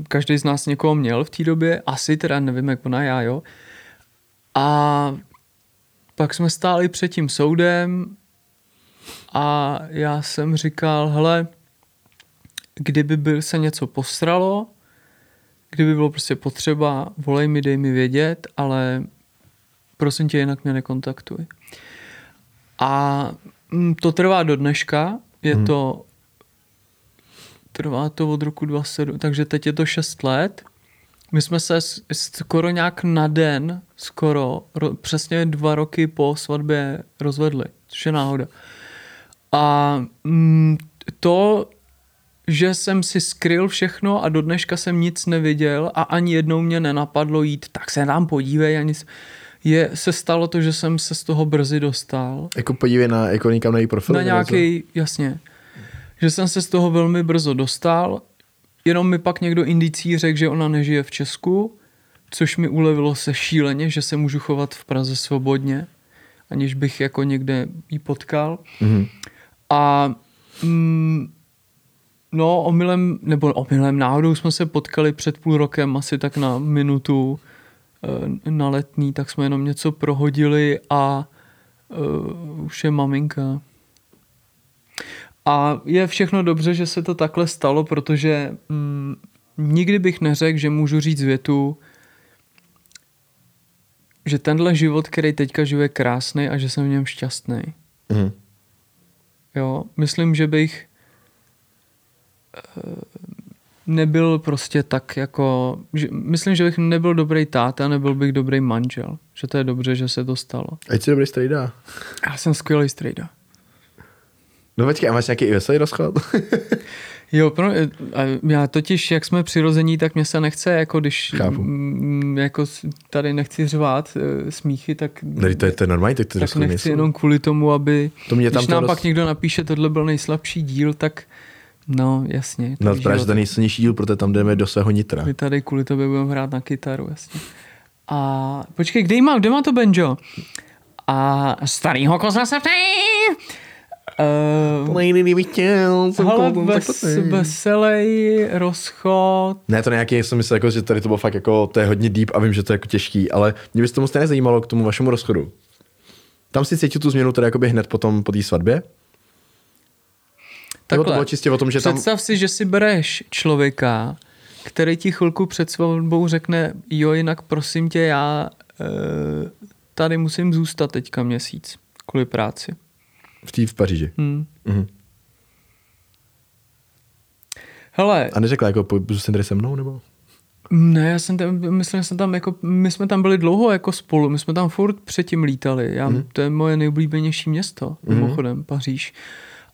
každý z nás někoho měl v té době, asi teda nevím, jak ona, já, jo. A pak jsme stáli před tím soudem a já jsem říkal, hele, kdyby byl se něco posralo, kdyby bylo prostě potřeba, volej mi, dej mi vědět, ale prosím tě, jinak mě nekontaktuj. A mm, to trvá do dneška, je hmm. to trvá to od roku 27, takže teď je to 6 let. My jsme se skoro nějak na den, skoro, ro, přesně dva roky po svatbě rozvedli, což je náhoda. A mm, to, že jsem si skryl všechno a do dneška jsem nic neviděl a ani jednou mě nenapadlo jít, tak se nám podívej, ani s- je, se stalo to, že jsem se z toho brzy dostal. Jako podívej na, jako někam na její profil. Na nějaký, jasně. Že jsem se z toho velmi brzo dostal, jenom mi pak někdo indicí řekl, že ona nežije v Česku, což mi ulevilo se šíleně, že se můžu chovat v Praze svobodně, aniž bych jako někde jí potkal. Mhm. A mm, no, omylem, nebo omylem náhodou jsme se potkali před půl rokem, asi tak na minutu na letní, tak jsme jenom něco prohodili a uh, už je maminka. A je všechno dobře, že se to takhle stalo, protože mm, nikdy bych neřekl, že můžu říct větu, že tenhle život, který teďka žiju, je krásný a že jsem v něm šťastný. Mhm. Jo, myslím, že bych eh, nebyl prostě tak jako, že, myslím, že bych nebyl dobrý táta, nebyl bych dobrý manžel. Že to je dobře, že se to stalo. Ať si dobrý strejda. Já jsem skvělý strejda. No počkej, a máš nějaký veselý rozchod? Jo, pro, a já totiž, jak jsme přirození, tak mě se nechce, jako když mm, jako tady nechci řvát e, smíchy, tak, Ne, to je, to je normální, tak ty tak nechci jenom kvůli tomu, aby To mě tam když to nám roz- pak někdo napíše, tohle byl nejslabší díl, tak no jasně. No že jo, to nejsilnější díl, protože tam jdeme do svého nitra. My tady kvůli tobě budeme hrát na kytaru, jasně. A počkej, kde mám, kde má to banjo? A starýho koza se ptají. Uh, ves, veselý rozchod. Ne, to nějaký, jsem myslel, jako, že tady to bylo fakt jako, to je hodně deep a vím, že to je jako těžký, ale mě by se to moc nezajímalo k tomu vašemu rozchodu. Tam si cítil tu změnu teda jakoby hned potom po té svatbě? Takhle, to bylo čistě o tom, že představ tam... si, že si bereš člověka, který ti chvilku před svatbou řekne, jo, jinak prosím tě, já e, tady musím zůstat teďka měsíc kvůli práci. V té v Paříži. Hmm. Mm-hmm. Hele. A neřekla jako, zůstaň tady se mnou, nebo? Ne, já jsem tam, myslím, že jsem tam jako, my jsme tam byli dlouho jako spolu, my jsme tam furt předtím lítali, já, mm. to je moje nejoblíbenější město, mm. mimochodem, Paříž.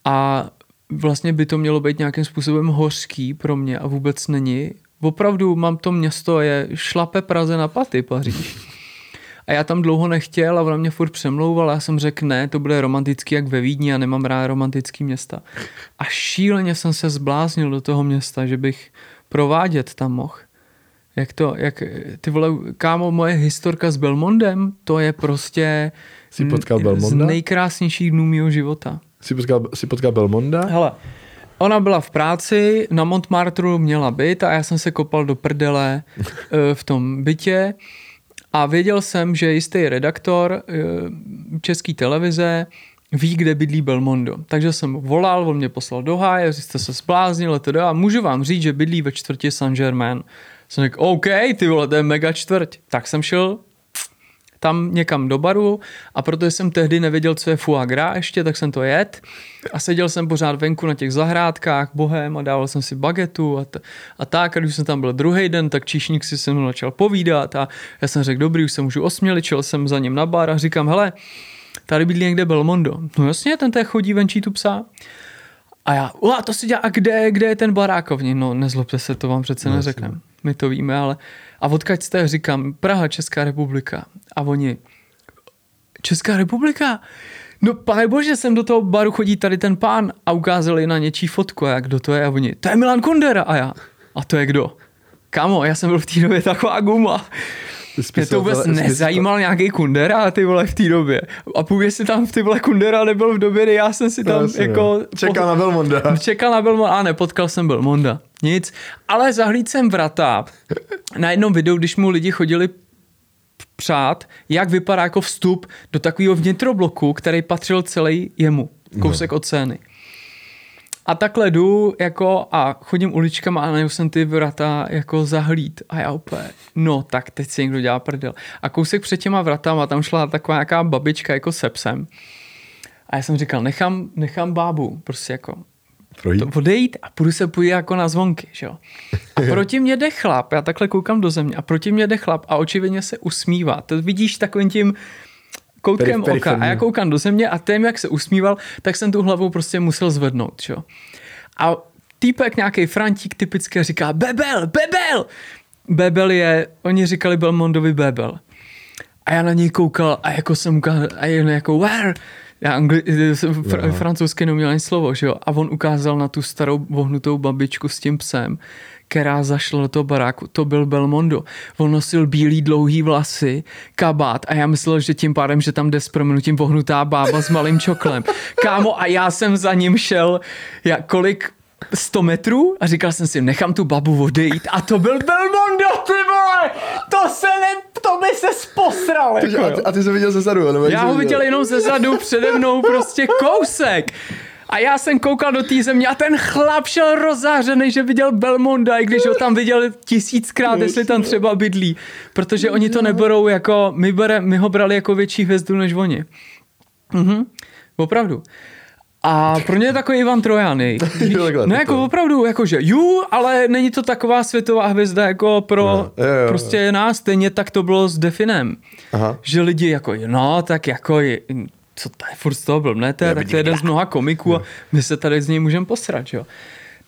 A vlastně by to mělo být nějakým způsobem hořký pro mě a vůbec není. Opravdu mám to město, je šlape Praze na paty Paříž. A já tam dlouho nechtěl a on mě furt přemlouval a já jsem řekl ne, to bude romantický jak ve Vídni a nemám rád romantický města. A šíleně jsem se zbláznil do toho města, že bych provádět tam mohl. Jak to, jak, ty vole, kámo, moje historka s Belmondem, to je prostě Jsi potkal Belmonda? z nejkrásnějších dnů mého života. Jsi potkal, jsi potkal Belmonda? Hele, ona byla v práci, na Montmartru měla byt a já jsem se kopal do prdele eh, v tom bytě a věděl jsem, že jistý redaktor eh, české televize ví, kde bydlí Belmondo. Takže jsem volal, on mě poslal do háje, jste se spláznil, teda, a můžu vám říct, že bydlí ve čtvrti Saint-Germain. Jsem řekl, OK, ty vole, to je mega čtvrť. Tak jsem šel tam někam do baru a protože jsem tehdy nevěděl, co je foie gras ještě, tak jsem to jet a seděl jsem pořád venku na těch zahrádkách bohem a dával jsem si bagetu a, t- a tak a když jsem tam byl druhý den, tak číšník si se mnou začal povídat a já jsem řekl, dobrý, už se můžu osmělit, čel jsem za ním na bar a říkám, hele, tady bydlí někde Belmondo. No jasně, ten té chodí venčí tu psa. A já, a to si dělá, a kde, kde je ten barákovní? No nezlobte se, to vám přece no, neřekneme. My to víme, ale... A odkaď jste, říkám, Praha, Česká republika. A oni, Česká republika? No pane bože, jsem do toho baru chodí tady ten pán a ukázali na něčí fotku a jak kdo to je a oni, to je Milan Kundera a já, a to je kdo? Kamo, já jsem byl v té době taková guma. Mě to vůbec nezajímal nějaký Kundera ty vole v té době. A půjde si tam ty vole Kundera nebyl v době, kdy já jsem si tam Jasně, jako... Čekal na Belmonda. Čekal na Belmonda, a nepotkal jsem Belmonda. Nic. Ale zahlíd jsem vrata. Na jednom videu, když mu lidi chodili přát, jak vypadá jako vstup do takového vnitrobloku, který patřil celý jemu. Kousek no. od scény. A takhle jdu jako a chodím uličkama a najednou jsem ty vrata jako zahlíd. A já úplně, no tak teď si někdo dělá prdel. A kousek před těma vratama tam šla taková nějaká babička jako se psem. A já jsem říkal, nechám, nechám bábu, prostě jako Projít. To odejít a půjdu se půjít jako na zvonky, že jo. A proti mě jde chlap, já takhle koukám do země a proti mě jde chlap a očividně se usmívá. To vidíš takovým tím koutkem Perif- oka a já koukám do země a tím, jak se usmíval, tak jsem tu hlavu prostě musel zvednout, čo? A týpek nějaký Frantík typicky říká Bebel, Bebel! Bebel je, oni říkali Belmondovi Bebel. A já na něj koukal a jako jsem ukázal, a jen jako where? Já angli, fr- no. francouzsky neměl ani slovo, že jo? A on ukázal na tu starou vohnutou babičku s tím psem, která zašla do toho baráku, to byl Belmondo. On nosil bílý dlouhý vlasy, kabát a já myslel, že tím pádem, že tam jde s proměnutím vohnutá bába s malým čoklem. Kámo, a já jsem za ním šel, jak, kolik 100 metrů a říkal jsem si, nechám tu babu odejít a to byl Belmondo, ty vole! To se ne, to by se posral. Jako, a, ty, a ty jsi viděl ze zadu, nebo Já ho viděl jenom ze zadu, přede mnou prostě kousek. A já jsem koukal do té země a ten chlap šel rozářený, že viděl Belmonda, i když ho tam viděl tisíckrát, jestli tam třeba bydlí. Protože oni to neberou jako, my, bere, my ho brali jako větší hvězdu než oni. Mhm, opravdu. A pro ně je takový Ivan Trojany. No jako opravdu, jakože ju, ale není to taková světová hvězda jako pro no, jo, jo, prostě nás, stejně tak to bylo s Definem. Aha. Že lidi jako, no tak jako co to je furt z toho blbne, to je, tak to je jeden z mnoha komiků a my se tady z něj můžeme posrat, jo.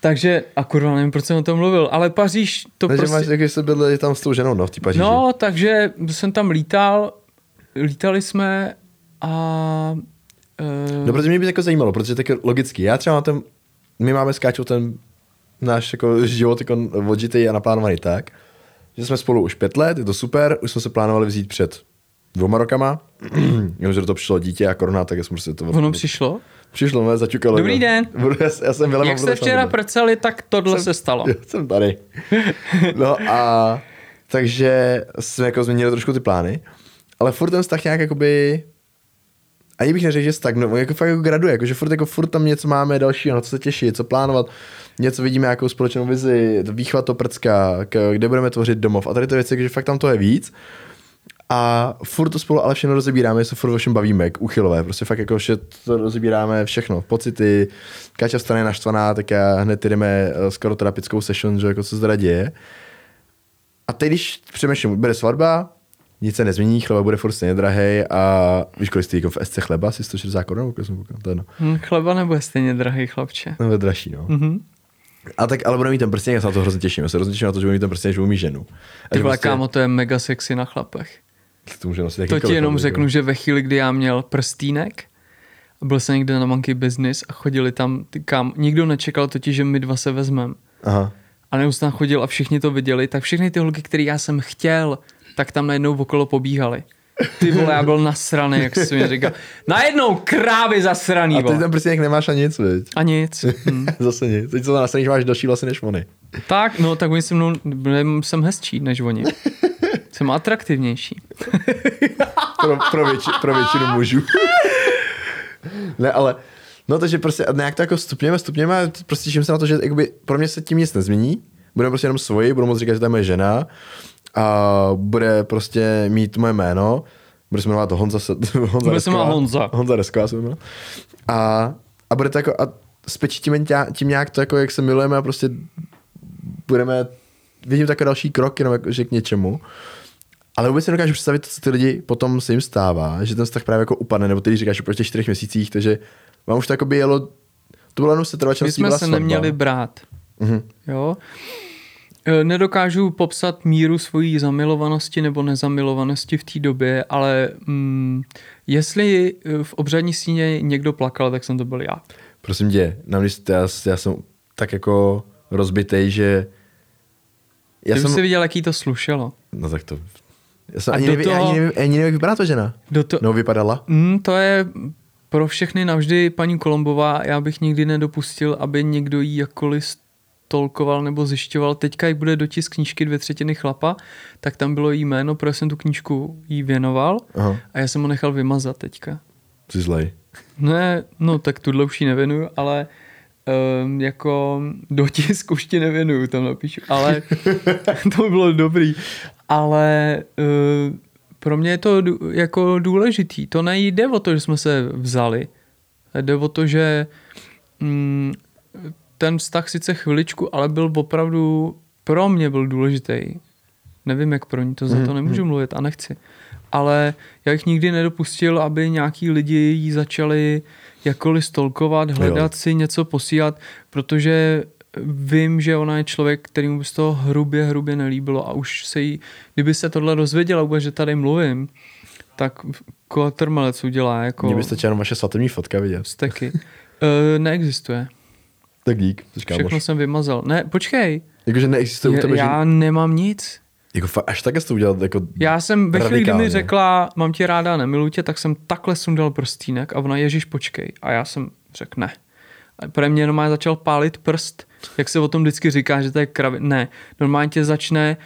Takže, a kurva, nevím, proč jsem o tom mluvil, ale Paříž to takže prostě... máš, když jsi byl tam s tou ženou, no, v té Paříži. No, takže jsem tam lítal, lítali jsme a... Uh... No, protože mě by jako zajímalo, protože tak logicky, já třeba na tom, my máme skáčou ten náš jako život jako odžitý a naplánovaný tak, že jsme spolu už pět let, je to super, už jsme se plánovali vzít před dvoma rokama, jenomže do toho přišlo dítě a korona, tak jsme prostě to... Ono přišlo? Přišlo, mě zaťukalo. Dobrý den. Já, já jsem Jak jste včera prceli, tak tohle jsem, se stalo. Já jsem tady. No a takže jsme jako změnili trošku ty plány, ale furt ten vztah nějak jakoby ani bych neřekl, že stagnu, jako fakt jako graduje, jako, že furt, jako furt tam něco máme dalšího, na co se těší, co plánovat, něco vidíme jako společnou vizi, výchvat to prcka, kde budeme tvořit domov a tady ty věci, že fakt tam to je víc. A furt to spolu ale všechno rozebíráme, se furt o všem bavíme, jak uchylové, prostě fakt jako že to rozebíráme všechno, pocity, Kača vstane naštvaná, tak já hned jdeme eh, skoro terapickou session, že jako co se teda děje. A teď, když přemýšlím, bude svatba, nic se nezmění, chleba bude furt stejně drahý a víš, kolik stojí jako v SC chleba, asi 160 korun, jsem koukal, to je no. Hmm, chleba nebude stejně drahý, chlapče. No, dražší, no. Mm-hmm. A tak ale bude mít ten prsteněk, já se na to hrozně těším. Já se hrozně těším na to, že bude mít ten prsteněk, že bude mít ženu. A Ty vole, prostě... kámo, to je mega sexy na chlapech. To, může nosit to ti jenom řeknu, že ve chvíli, kdy já měl prstínek, byl jsem někde na Monkey Business a chodili tam, ty kam, nikdo nečekal totiž, že my dva se vezmeme. Aha. A neustále chodil a všichni to viděli, tak všechny ty holky, které já jsem chtěl, tak tam najednou okolo pobíhali. Ty vole, já byl nasraný, jak jsi mi říkal. Najednou krávy zasraný, A ty tam prostě nemáš a nic, viď? A nic. Hmm. Zase nic. Teď co nasraný, že máš další vlasy než oni. Tak, no, tak oni se mnou, jsem hezčí než oni. Jsem atraktivnější. pro, pro, větši, pro většinu mužů. ne, ale No takže prostě nějak to jako stupněme, stupněme, prostě těším se na to, že jakoby, pro mě se tím nic nezmění. Budeme prostě jenom svoji, budu moct říkat, že to je moje žena a bude prostě mít moje jméno, bude se jmenovat Honza, Honza bude se jmenovat Honza. Honza Resková se jmenuje. A, a bude to jako, a spečí tím, tím nějak to, jako jak se milujeme a prostě budeme, vidím takový další krok, jenom jako, že k něčemu. Ale vůbec si dokážu představit, co ty lidi potom se jim stává, že ten vztah právě jako upadne, nebo ty říkáš po těch čtyřech měsících, takže vám už to jako by jelo, to bylo jenom setrvačnost. My jsme se svatba. neměli brát. Mm-hmm. Jo? E, nedokážu popsat míru svojí zamilovanosti nebo nezamilovanosti v té době, ale mm, jestli e, v obřadní síně někdo plakal, tak jsem to byl já. Prosím tě, nám já, já jsem tak jako rozbitej, že já Ty jsem... si viděl, jaký to slušelo. No tak to... Já jsem ani, nevím, toho... ani, nevím, ani nevím, jak vypadá to žena. Do to... No vypadala. Mm, to je pro všechny navždy paní Kolombová. Já bych nikdy nedopustil, aby někdo jí jakkoliv tolkoval nebo zjišťoval. Teďka, jak bude dotisk knížky dvě třetiny chlapa, tak tam bylo jí jméno, protože jsem tu knížku jí věnoval Aha. a já jsem ho nechal vymazat teďka. Jsi zlej. Ne, no tak tuhle už ji nevěnuju, ale um, jako dotisk už ti nevěnuju, tam napíšu, ale to by bylo dobrý. Ale uh, pro mě je to jako důležitý. To nejde o to, že jsme se vzali. Jde o to, že um, ten vztah sice chviličku, ale byl opravdu, pro mě byl důležitý. Nevím, jak pro ní, to za to mhm, nemůžu mhm. mluvit a nechci. Ale já jich nikdy nedopustil, aby nějaký lidi jí začali jakkoliv stolkovat, hledat jo. si něco posílat, protože vím, že ona je člověk, který mu by z toho hrubě, hrubě nelíbilo a už se jí, kdyby se tohle dozvěděla vůbec, že tady mluvím, tak kotrmelec udělá jako... Mně byste jenom vaše svatební fotka vidět. Steky. E, neexistuje. Tak dík. Všechno jsem vymazal. Ne, počkej. Jakože neexistuje u tebe, Já že... nemám nic. Jako fakt, až tak to udělal jako Já jsem ve chvíli, kdy mi řekla, mám tě ráda, nemiluji tě, tak jsem takhle sundal prstínek a ona, ježíš, počkej. A já jsem řekl ne. A pro mě normálně začal pálit prst, jak se o tom vždycky říká, že to je kravě. Ne, normálně tě začne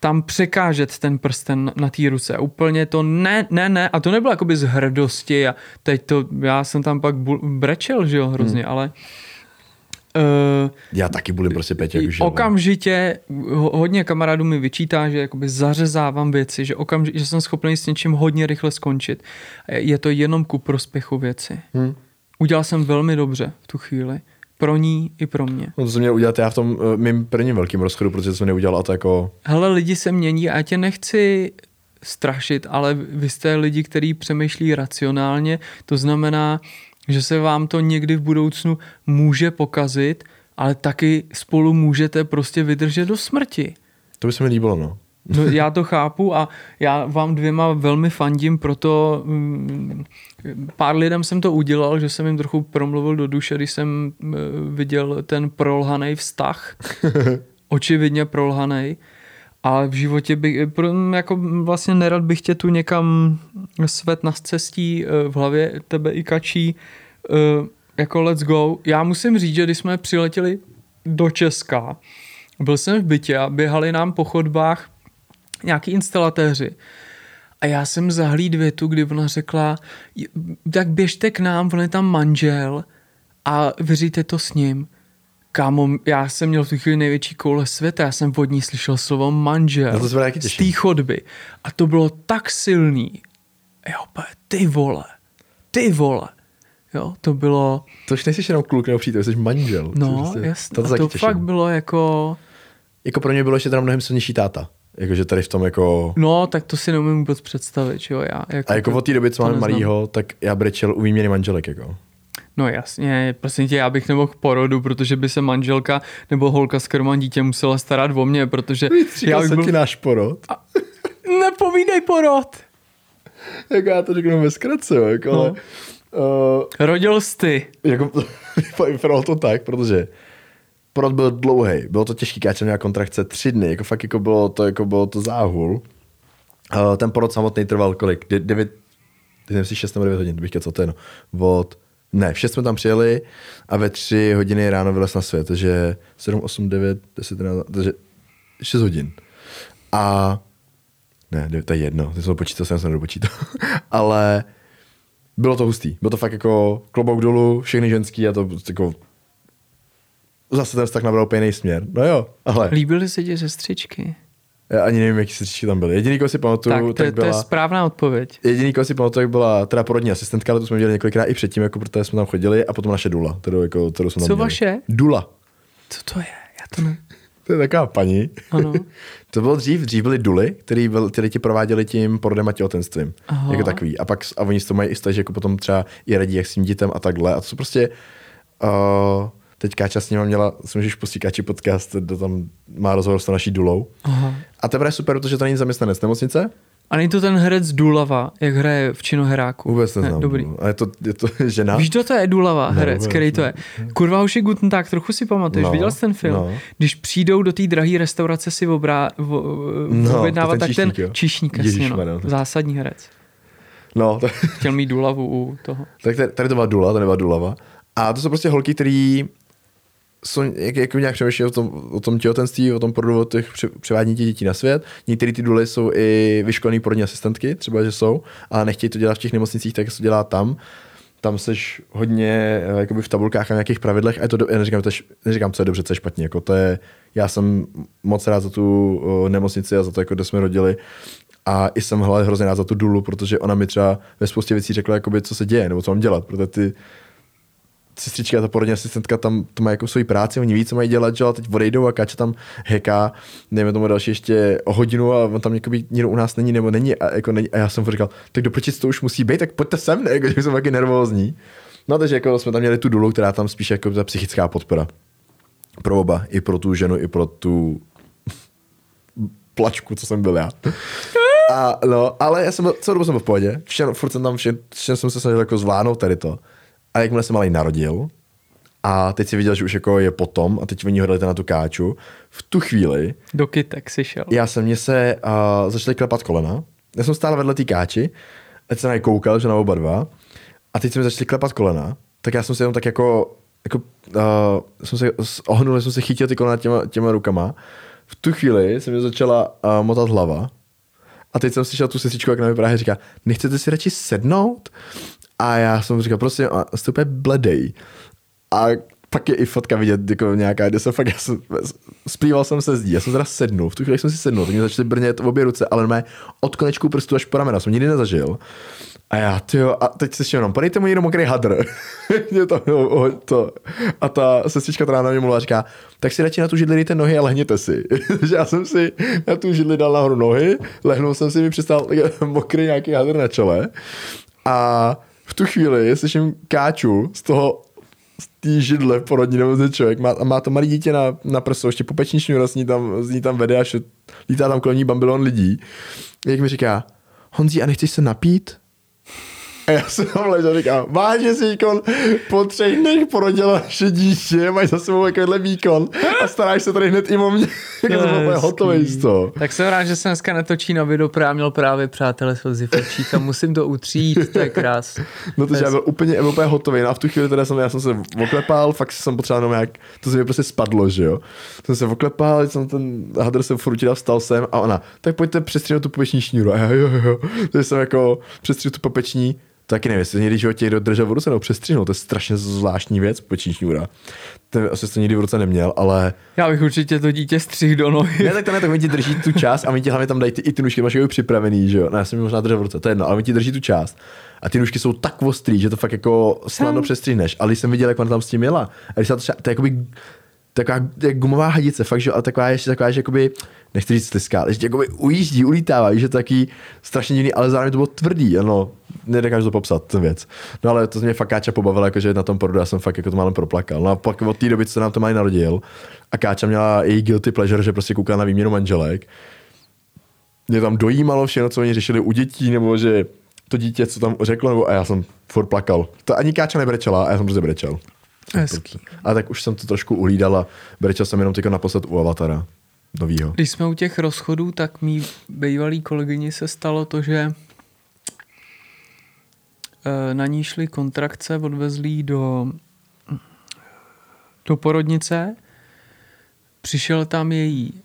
tam překážet ten prsten na té ruce. Úplně to ne, ne, ne. A to nebylo jakoby z hrdosti a teď to, já jsem tam pak brečel, že jo, hrozně, hmm. ale Uh, Já taky budu prostě Peťa už. Okamžitě, hodně kamarádů mi vyčítá, že jakoby zařezávám věci, že, okamžitě, že jsem schopný s něčím hodně rychle skončit. Je to jenom ku prospěchu věci. Hmm. Udělal jsem velmi dobře v tu chvíli. Pro ní i pro mě. No to jsem měl udělat já v tom uh, mým prvním velkým rozchodu, protože jsem neudělal a to jako... Hele, lidi se mění a já tě nechci strašit, ale vy jste lidi, kteří přemýšlí racionálně, to znamená, že se vám to někdy v budoucnu může pokazit, ale taky spolu můžete prostě vydržet do smrti. To by se mi líbilo, no. No, já to chápu a já vám dvěma velmi fandím, proto mm, pár lidem jsem to udělal, že jsem jim trochu promluvil do duše, když jsem mm, viděl ten prolhaný vztah, očividně prolhaný Ale v životě bych, jako vlastně nerad bych tě tu někam svet na cestí eh, v hlavě tebe i kačí, eh, jako let's go. Já musím říct, že když jsme přiletěli do Česka, byl jsem v bytě a běhali nám po chodbách nějaký instalatéři. A já jsem zahlíd větu, kdy ona řekla, tak běžte k nám, on je tam manžel a vyříte to s ním. Kámo, já jsem měl v tu chvíli největší koule světa, já jsem od ní slyšel slovo manžel No to se z té chodby. A to bylo tak silný. Jo, ty vole, ty vole. Jo, to bylo, To už nejsi jenom kluk nebo přítel, jsi manžel. no, Prostě- jasně. To, to těším. fakt bylo jako, Jako pro mě bylo ještě teda mnohem silnější táta. Jakože tady v tom jako... no, tak to si neumím vůbec představit, jo, já. Jako A jako to- od té doby, co to máme malýho, tak já brečel u výměny manželek, jako. No jasně, prosím tě, já bych nemohl k porodu, protože by se manželka nebo holka, s mám dítě, musela starat o mě, protože já Já bych jsem byl... ti náš porod. Nepovídej porod! Jako já to řeknu ve zkratce, jako, No. ale, uh, Rodil jsi ty. jako, vypadalo to tak, protože porod byl dlouhý, bylo to těžký, já jsem měl kontrakce tři dny, jako fakt jako bylo to, jako bylo to záhul. Uh, ten porod samotný trval kolik? De- devět, teď nevím si 6 nebo 9 hodin, bych co to je, no. Od, ne, v 6 jsme tam přijeli a ve 3 hodiny ráno vylez na svět, takže 7, 8, 9, 10, 11, takže 6 hodin. A ne, to je jedno, ty jsem to počítal, jsem se nedopočítal. Ale bylo to hustý. Bylo to fakt jako klobouk dolů, všechny ženský a to jako zase ten vztah nabral úplně směr. No jo, ale Líbily se ti sestřičky? Já ani nevím, jaký sestřičky tam byly. Jediný, koho si pamatuju, Tak, to, tak je, to je byla... správná odpověď. Jediný, koho si pamatuju, byla teda porodní asistentka, ale to jsme viděli několikrát i předtím, jako protože jsme tam chodili, a potom naše Dula, kterou, jako, kterou jsme tam Co měli. vaše? Dula. Co to je? Já to ne... To je taková paní. Ano. to bylo dřív, dřív byly duly, který, byl, který ti prováděli tím porodem a těhotenstvím. Aha. Jako takový. A pak a oni si to mají i staž, jako potom třeba i radí jak svým dětem a takhle. A to jsou prostě uh, teď Káča s nima měla, si můžeš pustit Káči podcast, to tam má rozhovor s naší dulou. Aha. A to je super, protože to není zaměstnanec nemocnice, A není to ten herec Dulava, jak hraje v činoheráku? vůbec neznám. Ne, dobrý. A je to, je to žena. Víš, kdo to je Dulava, Ne, herec, vůbec který to je? Kurva už je Guten Tag, trochu si pamatuješ, No, viděl jsi ten film? no. Když přijdou do té drahé restaurace si obrá, No, objednávat, ten tak ten číšník, jasně, no. To- zásadní herec. No, to, Chtěl mít Dulavu u toho. tak tady, tady to byla Dula, to nebyla Dulava. A to jsou prostě holky, které jsou, jak, jak nějak přemýšlí o tom, o tom těhotenství, o tom porodu, o těch pře- převádění dětí na svět. Některé ty duly jsou i vyškolené porodní asistentky, třeba, že jsou, ale nechtějí to dělat v těch nemocnicích, tak se to dělá tam. Tam seš hodně eh, jakoby v tabulkách a nějakých pravidlech a je to, do, já neříkám, to je, neříkám, co je dobře, co je špatně. Jako to je, já jsem moc rád za tu nemocnici a za to, jako, kde jsme rodili. A i jsem hrozně rád za tu dulu, protože ona mi třeba ve spoustě věcí řekla, jakoby, co se děje, nebo co mám dělat, protože ty sestřička, ta porodní asistentka tam to má jako svoji práci, oni ví, co mají dělat, že a teď odejdou a Káča tam heká, dejme tomu další ještě o hodinu a on tam jakoby nikdo u nás není nebo není a, jako není, a já jsem říkal, tak do to už musí být, tak pojďte sem, ne, jako, že jsem taky nervózní. No takže jako jsme tam měli tu dulu, která tam spíš jako ta psychická podpora. Pro oba, i pro tu ženu, i pro tu plačku, co jsem byl já. A, no, ale já jsem celou dobu jsem byl v pohodě, všem, furt jsem tam, všem, všem jsem se snažil jako zvládnout tady to. A jakmile se malý narodil, a teď si viděl, že už jako je potom, a teď oni ho dali na tu káču, v tu chvíli Do kytek si šel. já jsem mě se uh, začaly klepat kolena. Já jsem stál vedle té káči, teď jsem na koukal, že na oba dva. A teď se mi začaly klepat kolena, tak já jsem se jenom tak jako, jako uh, jsem se ohnul, jsem se chytil ty kolena těma, těma rukama. V tu chvíli se mi začala uh, motat hlava. A teď jsem slyšel tu sestřičku, jak na mě právě říká, nechcete si radši sednout? A já jsem říkal, prosím, a jste úplně bledej. A pak je i fotka vidět, jako nějaká, kde jsem fakt, já jsem, splýval jsem se zdí, já jsem teda sednul, v tu chvíli jsem si sednul, tak mě začaly brnět obě ruce, ale mé od konečku prstu až po ramena, jsem nikdy nezažil. A já, tyjo, a teď se jenom, podejte mu jenom mokrý hadr. Mě to, no, to, a ta sestřička, která na mě mluvila, říká, tak si radši na tu židli dejte nohy a lehněte si. Takže já jsem si na tu židli dal nahoru nohy, lehnul jsem si, mi přistal mokrý nějaký hadr na čele. A v tu chvíli slyším káču z toho z té židle porodní ten člověk má, a má to malé dítě na, na prsu, ještě pupeční šňůra z ní tam, z ní tam vede až lítá tam kolem ní bambilon lidí. Jak mi říká, Honzí, a nechceš se napít? A já jsem tam ležel a říkám, vážně si výkon, po třech dnech porodila naše dítě, máš za sebou takovýhle výkon a staráš se tady hned i o mě. Jak jsem úplně hotový z toho. Tak jsem rád, že se dneska netočí na video, protože měl právě přátelé slzy v a musím to utřít, to je krás. No to, já byl úplně, úplně hotový. No a v tu chvíli teda jsem, já jsem se oklepal, fakt jsem potřeboval jenom jak, to se mi prostě spadlo, že jo. Jsem se oklepal, jsem ten hadr jsem furt vstal jsem a ona, tak pojďte přestříhnout tu popeční šňůru. A já, jo, jo, jo. Takže jsem jako přestříhl tu popeční, taky nevím, jestli někdy životě někdo držel v ruce nebo přestřihnul, to je strašně zvláštní věc, popeční šňůra. Ten asi to nikdy v ruce neměl, ale Já bych určitě to dítě střih do nohy. ne, tak to ne, tak oni ti drží tu část a oni ti hlavně tam dají ty, i ty nůžky, máš je připravený, že jo. Ne, já jsem možná držel v ruce, to je jedno, ale oni ti drží tu část. A ty nůžky jsou tak ostrý, že to fakt jako snadno přestřihneš. Ale když jsem viděl, jak ona tam s tím jela, a když se to třeba, to je jakoby taková jak gumová hadice, fakt, že, ale taková ještě taková, že jakoby, nechci říct sliská, ale že jakoby ujíždí, ulítává, že to taky strašně divný, ale zároveň to bylo tvrdý, ano, nedokážu to popsat, ten věc. No ale to mě fakt Káča pobavila, jakože na tom porodu já jsem fakt jako to málem proplakal. No a pak od té doby, co se nám to mají narodil, a Káča měla její guilty pleasure, že prostě koukala na výměnu manželek, mě tam dojímalo všechno, co oni řešili u dětí, nebo že to dítě, co tam řeklo, nebo a já jsem furt plakal. To ani Káča nebrečela a já jsem prostě brečel. Hezký. A tak už jsem to trošku ulídal a brečel jsem jenom teďka naposled u Avatara novýho. Když jsme u těch rozchodů, tak mý bývalý kolegyni se stalo to, že na ní šly kontrakce, odvezli jí do, do porodnice, přišel tam její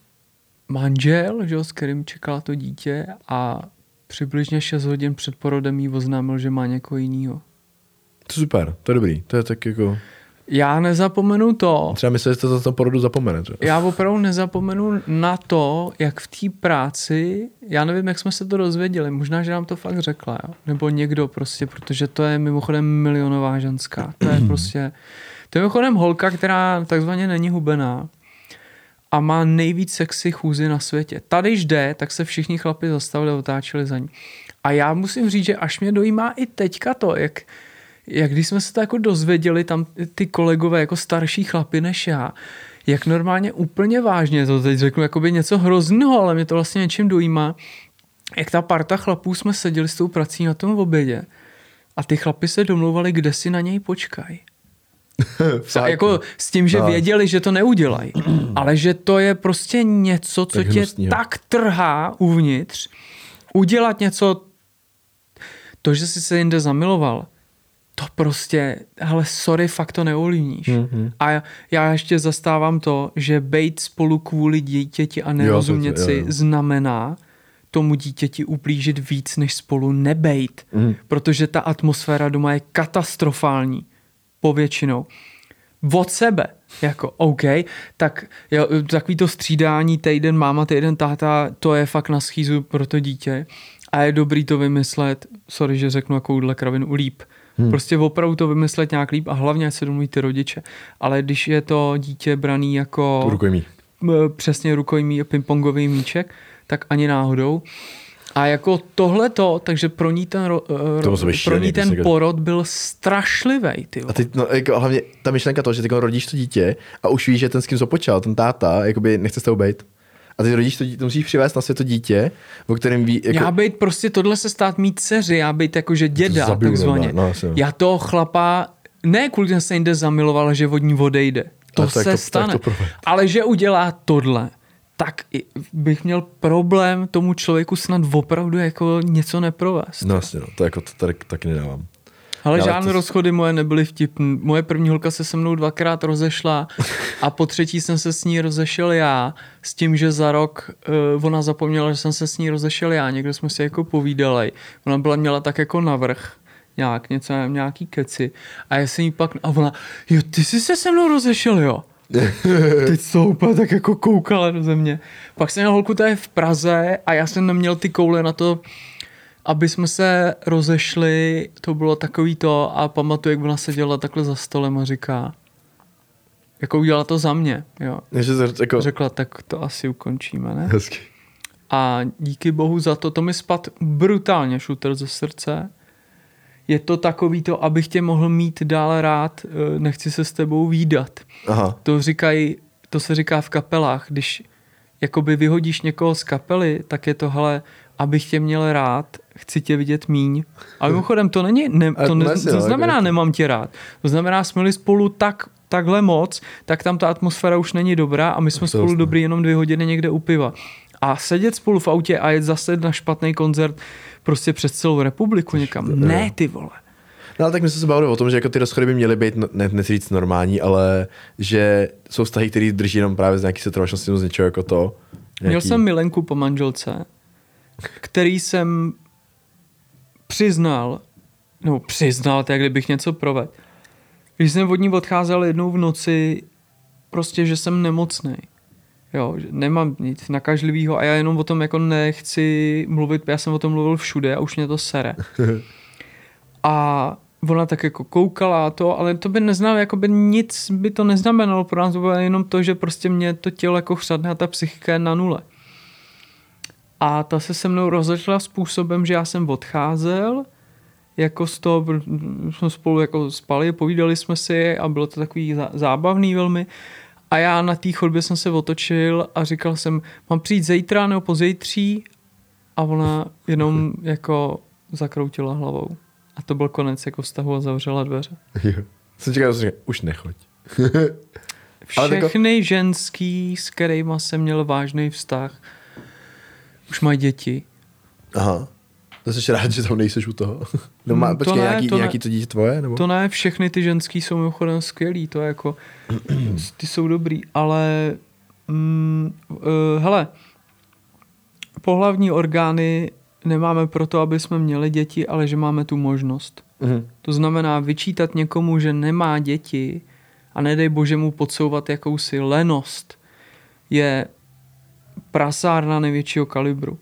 manžel, že s kterým čekala to dítě a přibližně 6 hodin před porodem jí oznámil, že má někoho jiného. To super, to je dobrý. To je tak jako... Já nezapomenu to, Třeba myslím, že to za to porodu zapomene. Třeba. já opravdu nezapomenu na to, jak v té práci, já nevím, jak jsme se to dozvěděli, možná, že nám to fakt řekla, jo? nebo někdo prostě, protože to je mimochodem milionová ženská, to je prostě, to je mimochodem holka, která takzvaně není hubená a má nejvíc sexy chůzy na světě. Tady, když jde, tak se všichni chlapi zastavili a otáčeli za ní. A já musím říct, že až mě dojímá i teďka to, jak, jak když jsme se to jako dozvěděli, tam ty kolegové jako starší chlapy než já, jak normálně úplně vážně, to teď řeknu jakoby něco hrozného, ale mě to vlastně něčím dojímá, jak ta parta chlapů jsme seděli s tou prací na tom obědě a ty chlapy se domlouvali, kde si na něj počkají. Fakt, jako s tím, že No. věděli, že to neudělají, ale že to je prostě něco, co Tak tě hnusnýho. tak trhá uvnitř, udělat něco, to, že jsi se jinde zamiloval, to prostě, ale sorry, fakt to neovlivníš. Mm-hmm. A já- já ještě zastávám to, že bejt spolu kvůli dítěti a nerozumět to- jo, si jo. znamená tomu dítěti ublížit víc, než spolu nebejt. Mm. Protože ta atmosféra doma je katastrofální. Povětšinou. Od sebe. Jako, OK, tak jo, takový to střídání týden máma, týden táta, to je fakt na schýzu pro to dítě. A je dobrý to vymyslet, sorry, že řeknu jakouhle kravinu, líp. Hmm. Prostě opravdu to vymyslet nějak líp a hlavně se domluví ty rodiče. Ale když je to dítě braný jako Rukojmí. přesně rukojmí pingpongový míček, tak ani náhodou. A jako tohleto, takže pro ní ten, ro, eh, být pro ní ten porod byl strašlivý, ty. A teď, no, jako, hlavně ta myšlenka toho, že teď rodíš to dítě a už víš, že ten s kým započal, ten táta, jakoby nechce s tebou být. A ty rodíš to dítě, musíš přivést na svět to dítě, o kterém ví, jako, Já být prostě tohle se stát mít dceři, já být jakože děda, zabiju takzvaně. normálně, no, já toho chlapa, ne kvůli tomu se jinde zamiloval, že od ní odejde. To tak se to- tak stane. to proved. ale že udělá tohle, tak bych měl problém tomu člověku snad opravdu jako něco neprovést. No jasně, no, to jako to tady taky nedávám. Ale Ale žádné to- rozchody moje nebyly vtipné. Moje první holka se se mnou dvakrát rozešla a po třetí jsem se s ní rozešel já s tím, že za rok uh, ona zapomněla, že jsem se s ní rozešel já. Někdo jsme si jako povídali. Ona byla měla tak jako navrh nějak, něco, nějaký keci. A já jsem jí pak, a ona, jo, ty jsi se se mnou rozešel, jo. Teď jsou úplně tak jako koukala do země. Pak jsem měl holku tady v Praze a já jsem neměl ty koule na to, aby jsme se rozešli, to bylo takový to a pamatuju, jak ona seděla takhle za stolem a říká, jako udělala to za mě, jo. Takže to, jako, Řekla, tak to asi ukončíme, ne? hezky. A díky bohu za to, to mi spad brutálně šuter ze srdce. Je to takový to, abych tě mohl mít dál rád, eh, nechci se s tebou výdat. Aha, To říkají, to se říká v kapelách, když jakoby vyhodíš někoho z kapely, tak je to, hele, abych tě měl rád, chci tě vidět míň. A mimochodem to není, ne, to, ne, to znamená nemám tě rád. To znamená, jsme byli spolu tak, takhle moc, tak tam ta atmosféra už není dobrá a my jsme To spolu dobrý jenom dvě hodiny někde u piva. A sedět spolu v autě a jet zase na špatný koncert prostě přes celou republiku někam. Ne, ty vole. No ale tak my jsme se bavili o tom, že jako ty rozchody by měly být, no, ne, nechci říct normální, ale že jsou vztahy, které drží jenom právě z nějaký setrvačnosti, z něčeho jako to. Měl jsem milenku po manželce, který jsem přiznal, no přiznal, tak kdybych něco provedl. Když jsem od ní odcházel jednou v noci, prostě, že jsem nemocný. Jo, že nemám nic nakažlivého a já jenom o tom jako nechci mluvit, já jsem o tom mluvil všude a už mě to sere. A ona tak jako koukala a to, ale to by neznamenalo, jako by nic by to neznamenalo pro nás, to bylo jenom to, že prostě mě to tělo jako chřadne a ta psychika je na nule. A ta se se mnou rozešla způsobem, že já jsem odcházel, jako z toho, jsme spolu jako spali, povídali jsme si a bylo to takový zá- zábavný velmi. A já na té chodbě jsem se otočil a říkal jsem, mám přijít zítra nebo pozítří a ona jenom jako zakroutila hlavou. A to byl konec jako vztahu a zavřela dveře. Jo. Jsem čekal, že říkal, už nechoď. Tako- Všechny ženský, s kterýma jsem měl vážný vztah, už mají děti. Aha. To jsi rád, že tam nejseš u toho. No má, to počkej, ne, nějaký, to ne. nějaký to dítě tvoje? Nebo? To ne, všechny ty ženský jsou mimochodem skvělý, to je jako, ty jsou dobrý, ale mm, uh, hele, pohlavní orgány nemáme proto, aby jsme měli děti, ale že máme tu možnost. Mhm. To znamená vyčítat někomu, že nemá děti a nedej bože mu podsouvat jakousi lenost, je prasárna největšího kalibru.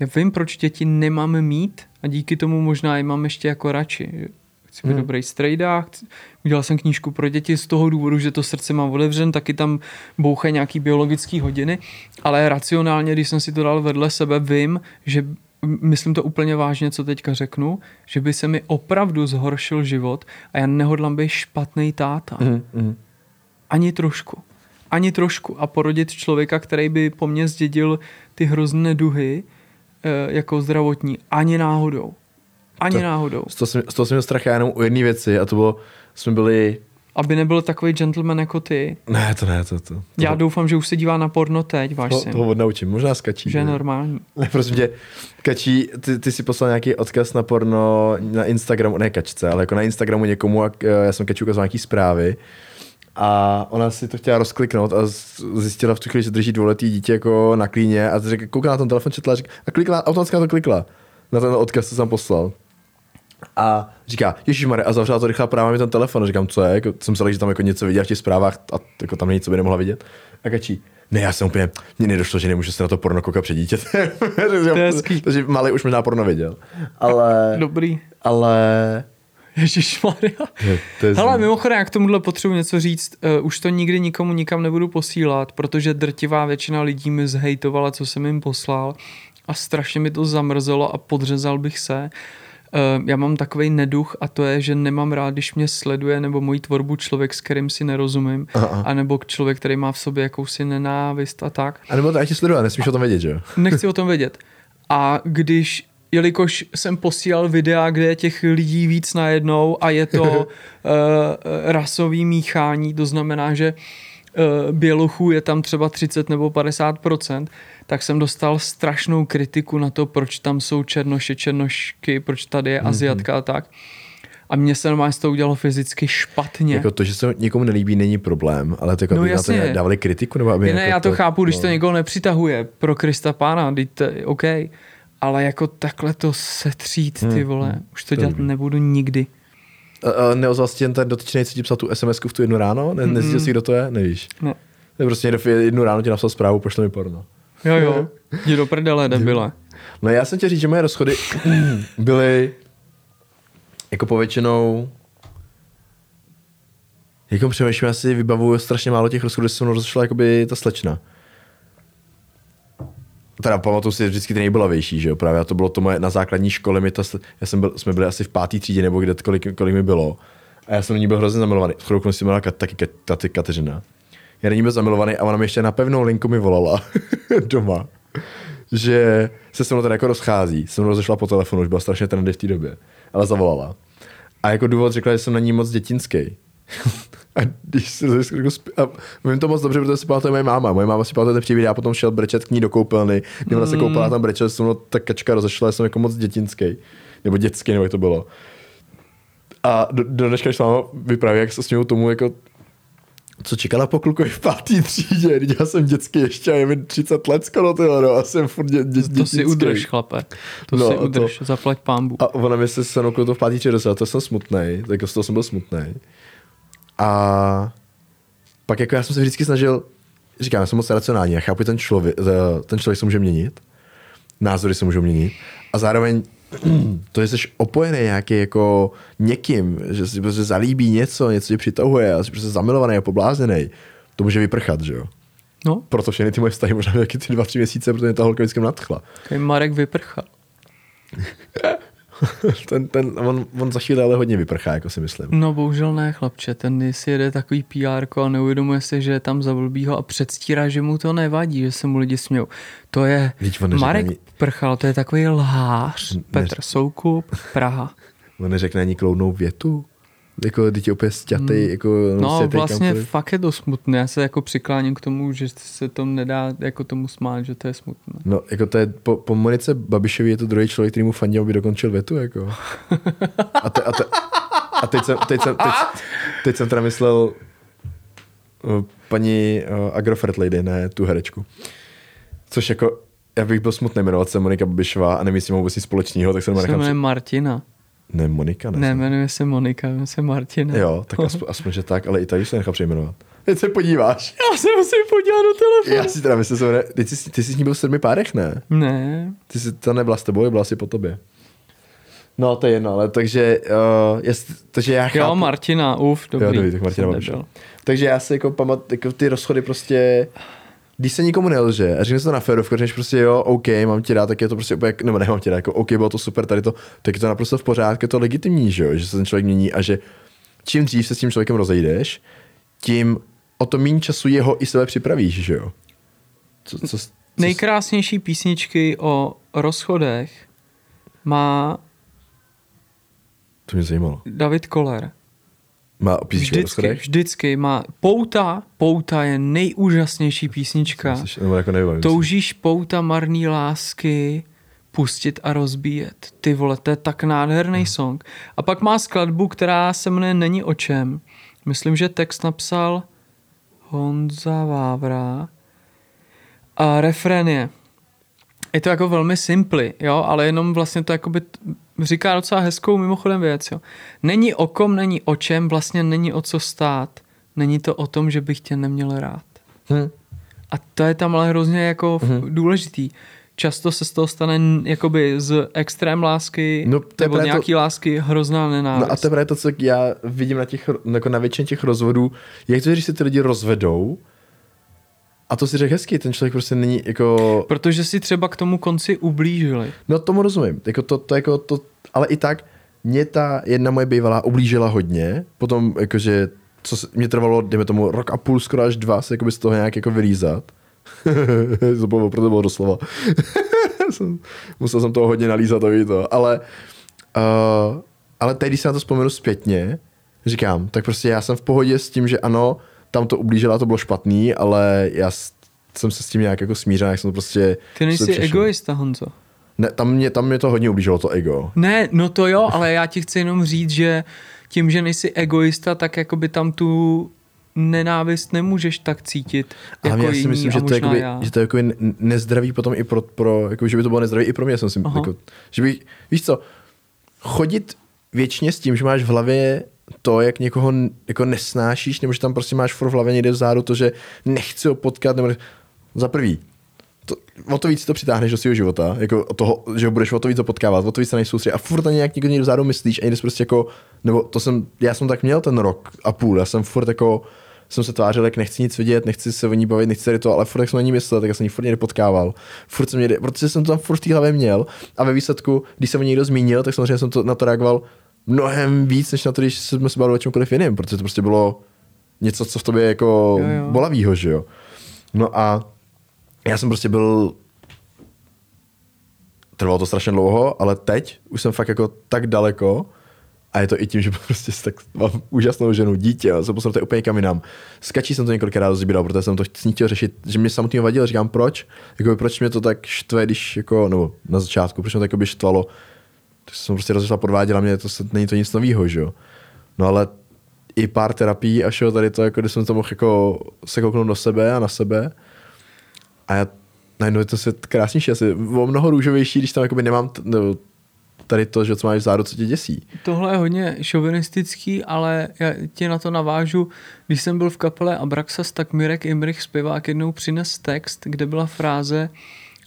Já vím, proč děti nemáme mít a díky tomu možná je mám ještě jako radši. Chci být Hmm. hmm. dobrý strejdák, chci- udělal jsem knížku pro děti z toho důvodu, že to srdce mám otevřen, taky tam bouchají nějaký biologický hodiny, ale racionálně, když jsem si to dal vedle sebe, vím, že myslím to úplně vážně, co teďka řeknu, že by se mi opravdu zhoršil život a já nehodlám být špatný táta. Mhm, mhm. Ani trošku. Ani trošku. A porodit člověka, který by po mně zdědil ty hrozné duhy eh, jako zdravotní. Ani náhodou. Ani To- náhodou. Z toho, jsem, z toho jsem měl strach jenom u jedné věci a to bylo, jsme byli, Aby nebyl takový gentleman jako ty. ne, to ne, to, to, to Já doufám, že už se dívá na porno teď, váš to, syn. toho odnaučím, možná skačí. Že je normální. Ne, prosím tě, Kačí, ty, ty si poslal nějaký odkaz na porno na Instagramu, ne Kačce, ale jako na Instagramu někomu a k- já jsem Kači ukazoval nějaký zprávy a ona si to chtěla rozkliknout a zjistila v tu chvíli, že drží dvouletý dítě jako na klíně a řekla, koukala na ten telefon, četla a, řekla, a klikla, automaticky na to klikla. Na ten odkaz, co jsem poslal. A říká, Ježíš a zavřela to rychle právě mi ten telefon. A říkám, co je? Jako, jsem myslel, že tam jako něco viděl v těch zprávách a jako tam nic, co by nemohla vidět. A kačí, ne, já jsem úplně, mně nedošlo, že nemůžu se na to porno koukat před dítětem. Takže malý už možná porno viděl. Ale, Dobrý. ale, Ježišmarja. je, to je Hele, mimochodem, jak k tomuhle potřebuji něco říct, uh, už to nikdy nikomu nikam nebudu posílat, protože drtivá většina lidí mi zhejtovala, co jsem jim poslal a strašně mi to zamrzelo a podřezal bych se. Uh, já mám takový neduch a to je, že nemám rád, když mě sleduje nebo moji tvorbu člověk, s kterým si nerozumím, Aha. anebo člověk, který má v sobě jakousi nenávist a tak. a nebo to já tě sleduju, a nesmíš o tom vědět, že jo? Nechci o tom vědět. A když, jelikož jsem posílal videa, kde je těch lidí víc najednou a je to uh, rasový míchání, to znamená, že uh, bělochů je tam třeba 30 nebo 50% tak jsem dostal strašnou kritiku na to, proč tam jsou černoši, černošky, proč tady je Aziatka a tak. A mně se normálně z toho udělalo fyzicky špatně. Jako to, že se někomu nelíbí, není problém, ale to jako, No aby na to jasně. dávali kritiku, nebo aby Ne, ne, jako já to chápu, když no. to někoho nepřitahuje pro Krista pána, teď to OK, ale jako takhle to setřít, ty Hmm, vole, hmm, už to dělat nebudu nikdy. Neozval jsi tě jen ten dotyčný, co ti psal tu sms v tu jednu ráno? Ne, nezjistil jsi, kdo to je? Nevíš. Ne. To prostě někdo jednu ráno ti napsal zprávu, pošle mi porno. Jo, jo, jdi do prdele, debile. No já jsem tě říct, že moje rozchody byly jako povětšinou jako přemýšlím, já si vybavuju strašně málo těch rozchodů, že se mnou rozešla jakoby ta slečna. Teda pamatuju si vždycky ty nejbolavější, že jo, právě a to bylo to moje, na základní škole, ta, sl- já jsem byl, jsme byli asi v pátý třídě, nebo kde, kolik, kolik mi bylo. A já jsem do ní byl hrozně zamilovaný. V chvilku si Kat, taky Kat, Kateřina. Já do ní byl zamilovaný a ona mi ještě na pevnou linku mi volala doma. že se se mnou teda jako rozchází. Se mnou rozešla po telefonu, už byla strašně trendy v té době. Ale zavolala. A jako důvod řekla, že jsem na ní moc dětinský. a když se jako sp- a vím to moc dobře, protože si pamatuje moje máma. Moje máma si pamatuje ten příběh, já potom šel brečet k ní do koupelny, kdy ona se koupala tam brečet, se mnou ta kačka rozešla, jsem jako moc dětinský. Nebo dětský, nebo jak to bylo. A do, do dneška, když máma vypráví, jak se smějou tomu, jako co čekala po klukovi v pátý třídě, když já jsem dětský ještě a je mi 30 let skoro, tyhle, no, a jsem furt dě, dě, To si udrž, chlape. To No, si a to- udrž, zaplať pámbu. A ona mi se se to v pátý třídě dostala, to jsem smutný, tak z toho jsem byl smutný. A pak jako já jsem se vždycky snažil, říkám, já jsem moc racionální, já chápu, že ten člověk, ten člověk se může měnit, názory se můžou měnit a zároveň to, že jsi opojený nějaký jako někým, že si prostě zalíbí něco, něco tě přitahuje a jsi prostě zamilovaný a poblázněný, to může vyprchat, že jo. No, Proto všechny ty moje vztahy možná taky ty dva, tři měsíce, protože mě ta holka vždycky nadchla. takový Marek vyprchal. ten, ten, on, on za chvíli ale hodně vyprchá, jako si myslím. No bohužel ne, chlapče, ten si jede takový PR a neuvědomuje si, že je tam za blbýho a předstírá, že mu to nevadí, že se mu lidi smějou. To je Marek ani- Prchal, to je takový lhář. Petr Soukup, Praha. On neřekne ani kloudnou větu. Jako, teď opět stětej, hmm. jako No stětej vlastně kamkoliv. fakt je to smutné. Já se jako přikláním k tomu, že se to nedá jako tomu smát, že to je smutné. No, jako to je, po, po Monice Babišovi je to druhý člověk, který mu fandí, aby dokončil větu, jako. A, te, a, te, a teď, jsem, teď, jsem, teď, teď jsem teda myslel uh, paní uh, Agrofert Lady, ne tu herečku. Což jako, já bych byl smutný jmenovat se Monika Babišová a nemyslím vůbec nic společného, tak se jmenuje Martina. Ne, Monika, ne. Ne, jmenuje se Monika, jmenuje se Martina. Jo, tak aspoň, aspoň, že tak, ale i tady se nechám přejmenovat. Teď se podíváš. Já se musím podívat do telefonu. Já si teda myslím, že ty, jsi, ty jsi s ní byl v sedmi párech, ne? Ne, Ty jsi, to nebyla s tebou, byla si po tobě. No, to je jedno, ale takže, uh, jest, takže já chápu. jo, Martina, uf, dobrý. Jo, dobrý, tak Martina. Takže já si jako pamat, jako ty rozchody prostě, když se nikomu nelže a řekne se to na férovku, řekneš prostě jo, OK, mám ti dát, tak je to prostě úplně, nebo nemám ti dát, jako OK, bylo to super, tady to, tak je to naprosto v pořádku, je to legitimní, že jo, že se ten člověk mění a že čím dřív se s tím člověkem rozejdeš, tím o to méně času jeho i sebe připravíš, že jo. Co, co, co, Nejkrásnější písničky o rozchodech má to mě zajímalo. David Koller. Má písničku o Vždycky, vždycky má. Pouta, Pouta je nejúžasnější písnička. Nebo jako nevím. Toužíš pouta marný lásky pustit a rozbíjet. Ty vole, to je tak nádherný Hmm. song. A pak má skladbu, která se jmenuje Není o čem. Myslím, že text napsal Honza Vávra. A refrén je. Je to jako velmi simply, jo, ale jenom vlastně to jakoby říká docela hezkou mimochodem věc, jo. Není o kom, není o čem, vlastně není o co stát. Není to o tom, že bych tě neměl rád. Hm. A to je tam ale hrozně jako mm-hmm. důležitý. Často se z toho stane jakoby z extrém lásky No, nebo nějaký to... lásky hrozná nenávist. No a to je právě to, co já vidím na, těch, jako na většině těch rozvodů, jak to, když se ty lidi rozvedou, a to si řekl hezky, ten člověk prostě není jako... Protože si třeba k tomu konci ublížili. No tomu rozumím, jako to, to, jako to, ale i tak mě ta jedna moje bývalá ublížila hodně, potom jakože, co se, mě trvalo, dejme tomu, rok a půl, skoro až dva, se jakoby z toho nějak jako vylízat. to bylo, proto bylo doslova. Musel jsem toho hodně nalízat, to ví to, ale, uh, ale teď, když se na to vzpomenu zpětně, říkám, tak prostě já jsem v pohodě s tím, že ano, tam to ublížila, to bylo špatný, ale já jsem se s tím nějak jako smířil, jak jsem to prostě... Ty nejsi egoista, Honzo. Ne, tam mě, tam mě to hodně ublížilo, to ego. Ne, no to jo, ale já ti chci jenom říct, že tím, že nejsi egoista, tak jakoby tam tu nenávist nemůžeš tak cítit. A Jako já si jiní myslím, a že to, je jakoby, já. že to je jakoby ne- nezdravý potom i pro, pro jako, že by to bylo nezdravý i pro mě, jsem si, Aha. jako, že bych, víš co, chodit věčně s tím, že máš v hlavě to, jak někoho jako nesnášíš, nebo že tam prostě máš furt v hlavě někde vzadu to, že nechci ho potkat, nebo za prvý, to, o to víc to přitáhneš do svého života, jako toho, že ho budeš o to víc potkávat, o to víc se nejsoustředit a furt na nějak někdo někde vzadu myslíš a někdy jsi prostě jako, nebo to jsem, já jsem tak měl ten rok a půl, já jsem furt jako, jsem se tvářil, jak nechci nic vidět, nechci se o ní bavit, nechci tady to, ale furt jak jsem na ní myslel, tak já jsem ji furt někde potkával. Furt jsem někde, protože jsem to tam furt v té hlavě měl a ve výsledku, když jsem o ní někdo zmínil, tak samozřejmě jsem to, na to reagoval mnohem víc, než na to, když jsme se bavili o čemkoliv jiném, protože to prostě bylo něco, co v tobě jako Jo, jo. bolavýho, že jo. No a já jsem prostě byl trvalo to strašně dlouho, ale teď už jsem fakt jako tak daleko, a je to i tím, že prostě tak mám úžasnou ženu, dítě, a jsem posunul úplně kam jinam. Skačí jsem to několikrát rozbíral, protože jsem to s ní chtěl řešit, že mě samotný vadilo, říkám proč, jako proč mě to tak štve, když jako, nebo na začátku, proč mě to jako by štvalo, to jsem prostě rozešla, podváděla mě, to se, není to nic nového, že jo. No ale i pár terapií a šel tady to, jako, kdy jsem to mohl jako se kouknout do sebe a na sebe. A já najednou je to se krásnější, asi o mnoho růžovější, když tam jakoby nemám t- nebo tady to, že co máš vzadu, co tě děsí. Tohle je hodně šovinistický, ale já ti na to navážu. Když jsem byl v kapele Abraxas, tak Mirek Imrich zpěvák jednou přines text, kde byla fráze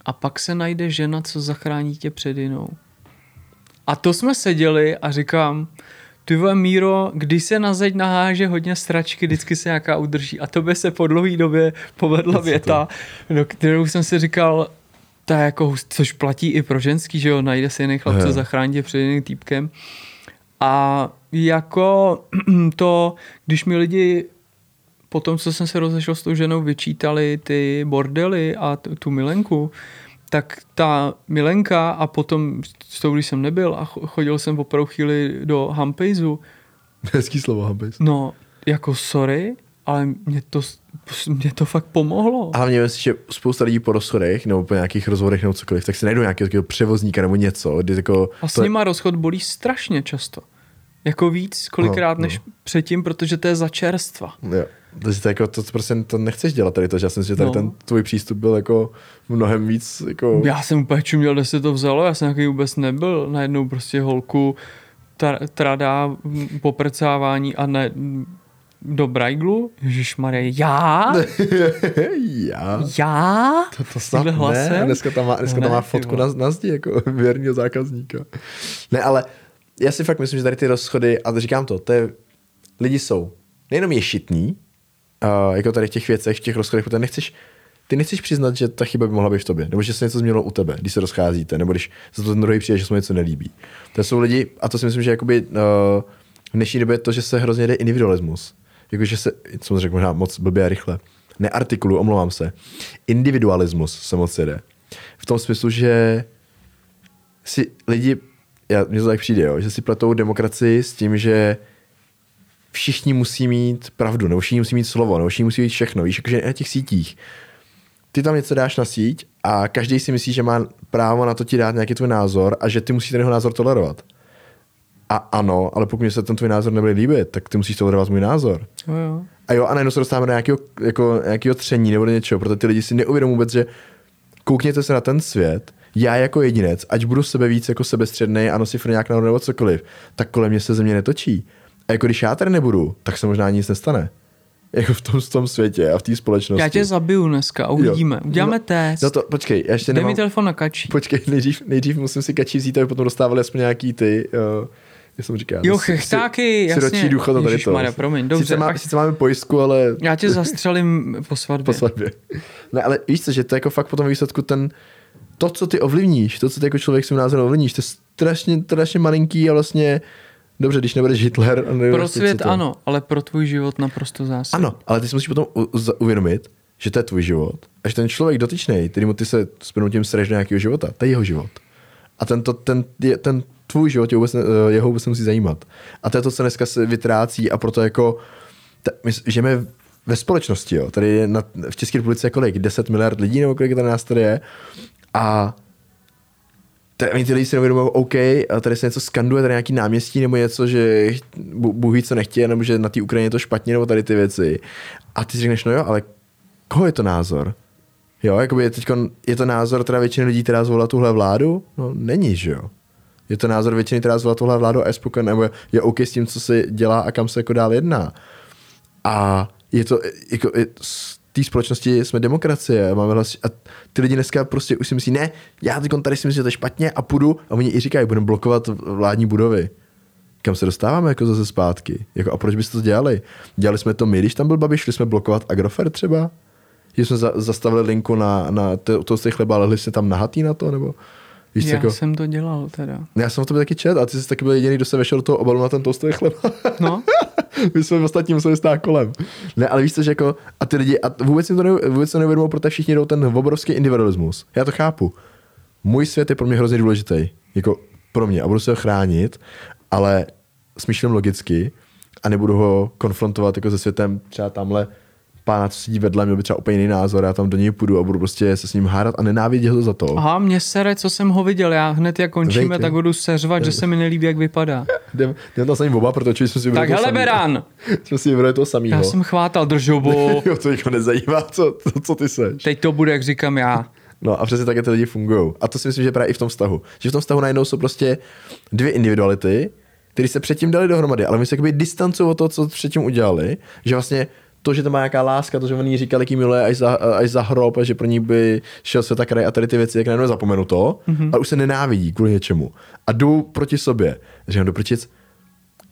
a pak se najde žena, co zachrání tě před jinou. A to jsme seděli a říkám, ty vole Míro, když se na zeď naháže hodně stračky, vždycky se nějaká udrží. A tobě se po dlouhé době povedla věta, do kterou jsem si říkal, to je jako, což platí i pro ženský, že jo, najde se jiný chlap, co zachrání tě před jiným týpkem. A jako to, když mi lidi po tom, co jsem se rozešel s tou ženou, vyčítali ty bordely a tu milenku, tak ta milenka a potom s tou, když jsem nebyl a chodil jsem opravdu chvíli do Hampejzu. Hezký slovo Hampejz. No, jako sorry, ale mě to, mě to fakt pomohlo. A hlavně myslím, že spousta lidí po rozchodech nebo po nějakých rozvodech nebo cokoliv, tak si najdou nějakého převozníka nebo něco. Kdy jako, a s to... nima rozchod bolí strašně často. Jako víc, kolikrát no, než no. předtím, protože to je za čerstva. Jo. Takže to, jako, to prostě to nechceš dělat tady to, že já jsem si, že tady no. ten tvůj přístup byl jako mnohem víc jako... Já jsem úplně čuměl, kde se to vzalo, já jsem nějaký vůbec nebyl, najednou prostě holku trada poprcávání a ne, do Brajglu? Ježíš Marie, já? já? Já? To, to snad ne, dneska tam má, dneska no tam má fotku na, na zdi jako věrního zákazníka. Ne, ale já si fakt myslím, že tady ty rozchody, a říkám to, to je, lidi jsou nejenom ješitní, uh, jako tady v těch věcech, v těch rozchodech, protože nechceš, ty nechceš přiznat, že ta chyba by mohla být v tobě, nebo že se něco změnilo u tebe, když se rozcházíte, nebo když se to ten druhý přijde, že se mu něco nelíbí. To jsou lidi, a to si myslím, že jakoby, uh, v dnešní době je to, že se hrozně jde individualismus. Jakože se, co řekl možná moc blbě a rychle, neartikulu, omlouvám se. Individualismus se moc jede. V tom smyslu, že si lidi, já, mně to tak přijde, jo, že si pletou demokracii s tím, že všichni musí mít pravdu, nebo všichni musí mít slovo, nebo všichni musí mít všechno. Víš, jakože na těch sítích. Ty tam něco dáš na síť a každý si myslí, že má právo na to ti dát nějaký tvůj názor a že ty musíš ten jeho názor tolerovat. A ano, ale pokud se ten tvůj názor nebude líbit, tak ty musíš tolerovat můj názor. Jo, jo. A jo, a najednou se dostáváme do nějakého, jako, nějakého tření nebo do něčeho, protože ty lidi si neuvědomují vůbec, že koukněte se na ten svět, já jako jedinec, ať budu sebe víc jako sebestředný a nosím nějak nebo cokoliv, tak kolem mě se země netočí. A jako když já tady nebudu, tak se možná nic nestane. Jako v tom, v tom světě a v té společnosti. Já tě zabiju dneska a uvidíme. Jo. Uděláme no, test. No to, počkej, já ještě Dej nemám... mi telefon na kačí. Počkej, nejdřív, nejdřív musím si kačí vzít, aby potom dostávali aspoň nějaký ty... Uh, jak jsem říkal. Jo, chechtáky, jasně. Siročí důchod a tady to. Maria, promiň, dobře. Sice, má, sice máme pojistku, ale... Já tě zastřelím po svatbě. Po svatbě. Ne, ale víš co, že to jako fakt potom výsledku ten... To, co ty ovlivníš, to, co ty jako člověk svým názorem ovlivníš, to je strašně, strašně malinký a vlastně Dobře, když nebudeš Hitler. Pro svět ano, ale pro tvůj život naprosto zásadní. Ano, ale ty si musíš potom uvědomit, že to je tvůj život a že ten člověk dotyčný, který mu ty se s tím sreš do nějakého života, to je jeho život. A tento, ten, ten tvůj život je vůbec, jeho vůbec musí zajímat. A to je to, co dneska se vytrácí a proto jako t- my žijeme ve společnosti, jo. Tady je na, v České republice je kolik? 10 miliard lidí nebo kolik tady nás tady je. A tady ty lidi si neuvědomují, OK, a tady se něco skanduje, tady nějaký náměstí nebo něco, že Bůh ví, co nechtějí, nebo že na té Ukrajině je to špatně, nebo tady ty věci. A ty si řekneš, no jo, ale koho je to názor? Jo, jakoby je, teďkon, je to názor teda většiny lidí, která zvolila tuhle vládu? No není, že jo. Je to názor většiny, která zvolila tuhle vládu a je nebo je OK s tím, co se dělá a kam se jako dál jedná. A je to, jako, je, té společnosti jsme demokracie, máme hlas, a ty lidi dneska prostě už si myslí, ne, já teď tady si myslím, že to je špatně a půjdu a oni i říkají, budeme blokovat vládní budovy. Kam se dostáváme jako zase zpátky? Jako, a proč byste to dělali? Dělali jsme to my, když tam byl Babiš, šli jsme blokovat Agrofert třeba? Že jsme za, zastavili linku na, na to, to z chleba, ale jsme tam nahatý na to, nebo... Víš, já jako... jsem to dělal teda. Já jsem v tom taky čet a ty jsi taky byl jediný, kdo se vešel do toho obalu na ten toastový chleba. No. My jsme ostatní museli stát kolem. Ne, ale víš co, že jako, ty lidi, a vůbec, jim to ne, vůbec to neuvědomují, protože všichni jdou ten obrovský individualismus. Já to chápu. můj svět je pro mě hrozně důležitý, jako pro mě a budu se ho chránit, ale smýšlím logicky a nebudu ho konfrontovat jako se světem třeba tamhle pána, co sedí vedle, měl by třeba úplně jiný názor, já tam do něj půjdu a budu prostě se s ním hádat a nenávidět ho za to. Aha, mě sere, co jsem ho viděl, já hned jak končíme, Vejte. tak budu seřvat, že se mi nelíbí, jak vypadá. Jdem, jdem tam s ním oba, protože jsme si Tak hele. Beran, Jsme si vybrali toho samýho. já jsem chvátal držobu, Jo, to jako nezajímá, co, co, co ty seš. teď to bude, jak říkám já. No a přesně takhle ty lidi fungují. A to si myslím, že právě i v tom vztahu. Že v tom vztahu najednou jsou prostě dvě individuality, které se předtím dali dohromady, ale my se jakoby distancují od toho, co předtím udělali, že vlastně to, že to má nějaká láska, to, že on jí říkal, jaký miluje až za, až za hrob, a že pro ní by šel světa kraj a tady ty věci, jak najednou zapomenu to, mm-hmm. a už se nenávidí kvůli něčemu. A jdou proti sobě. Říkám, do prčic,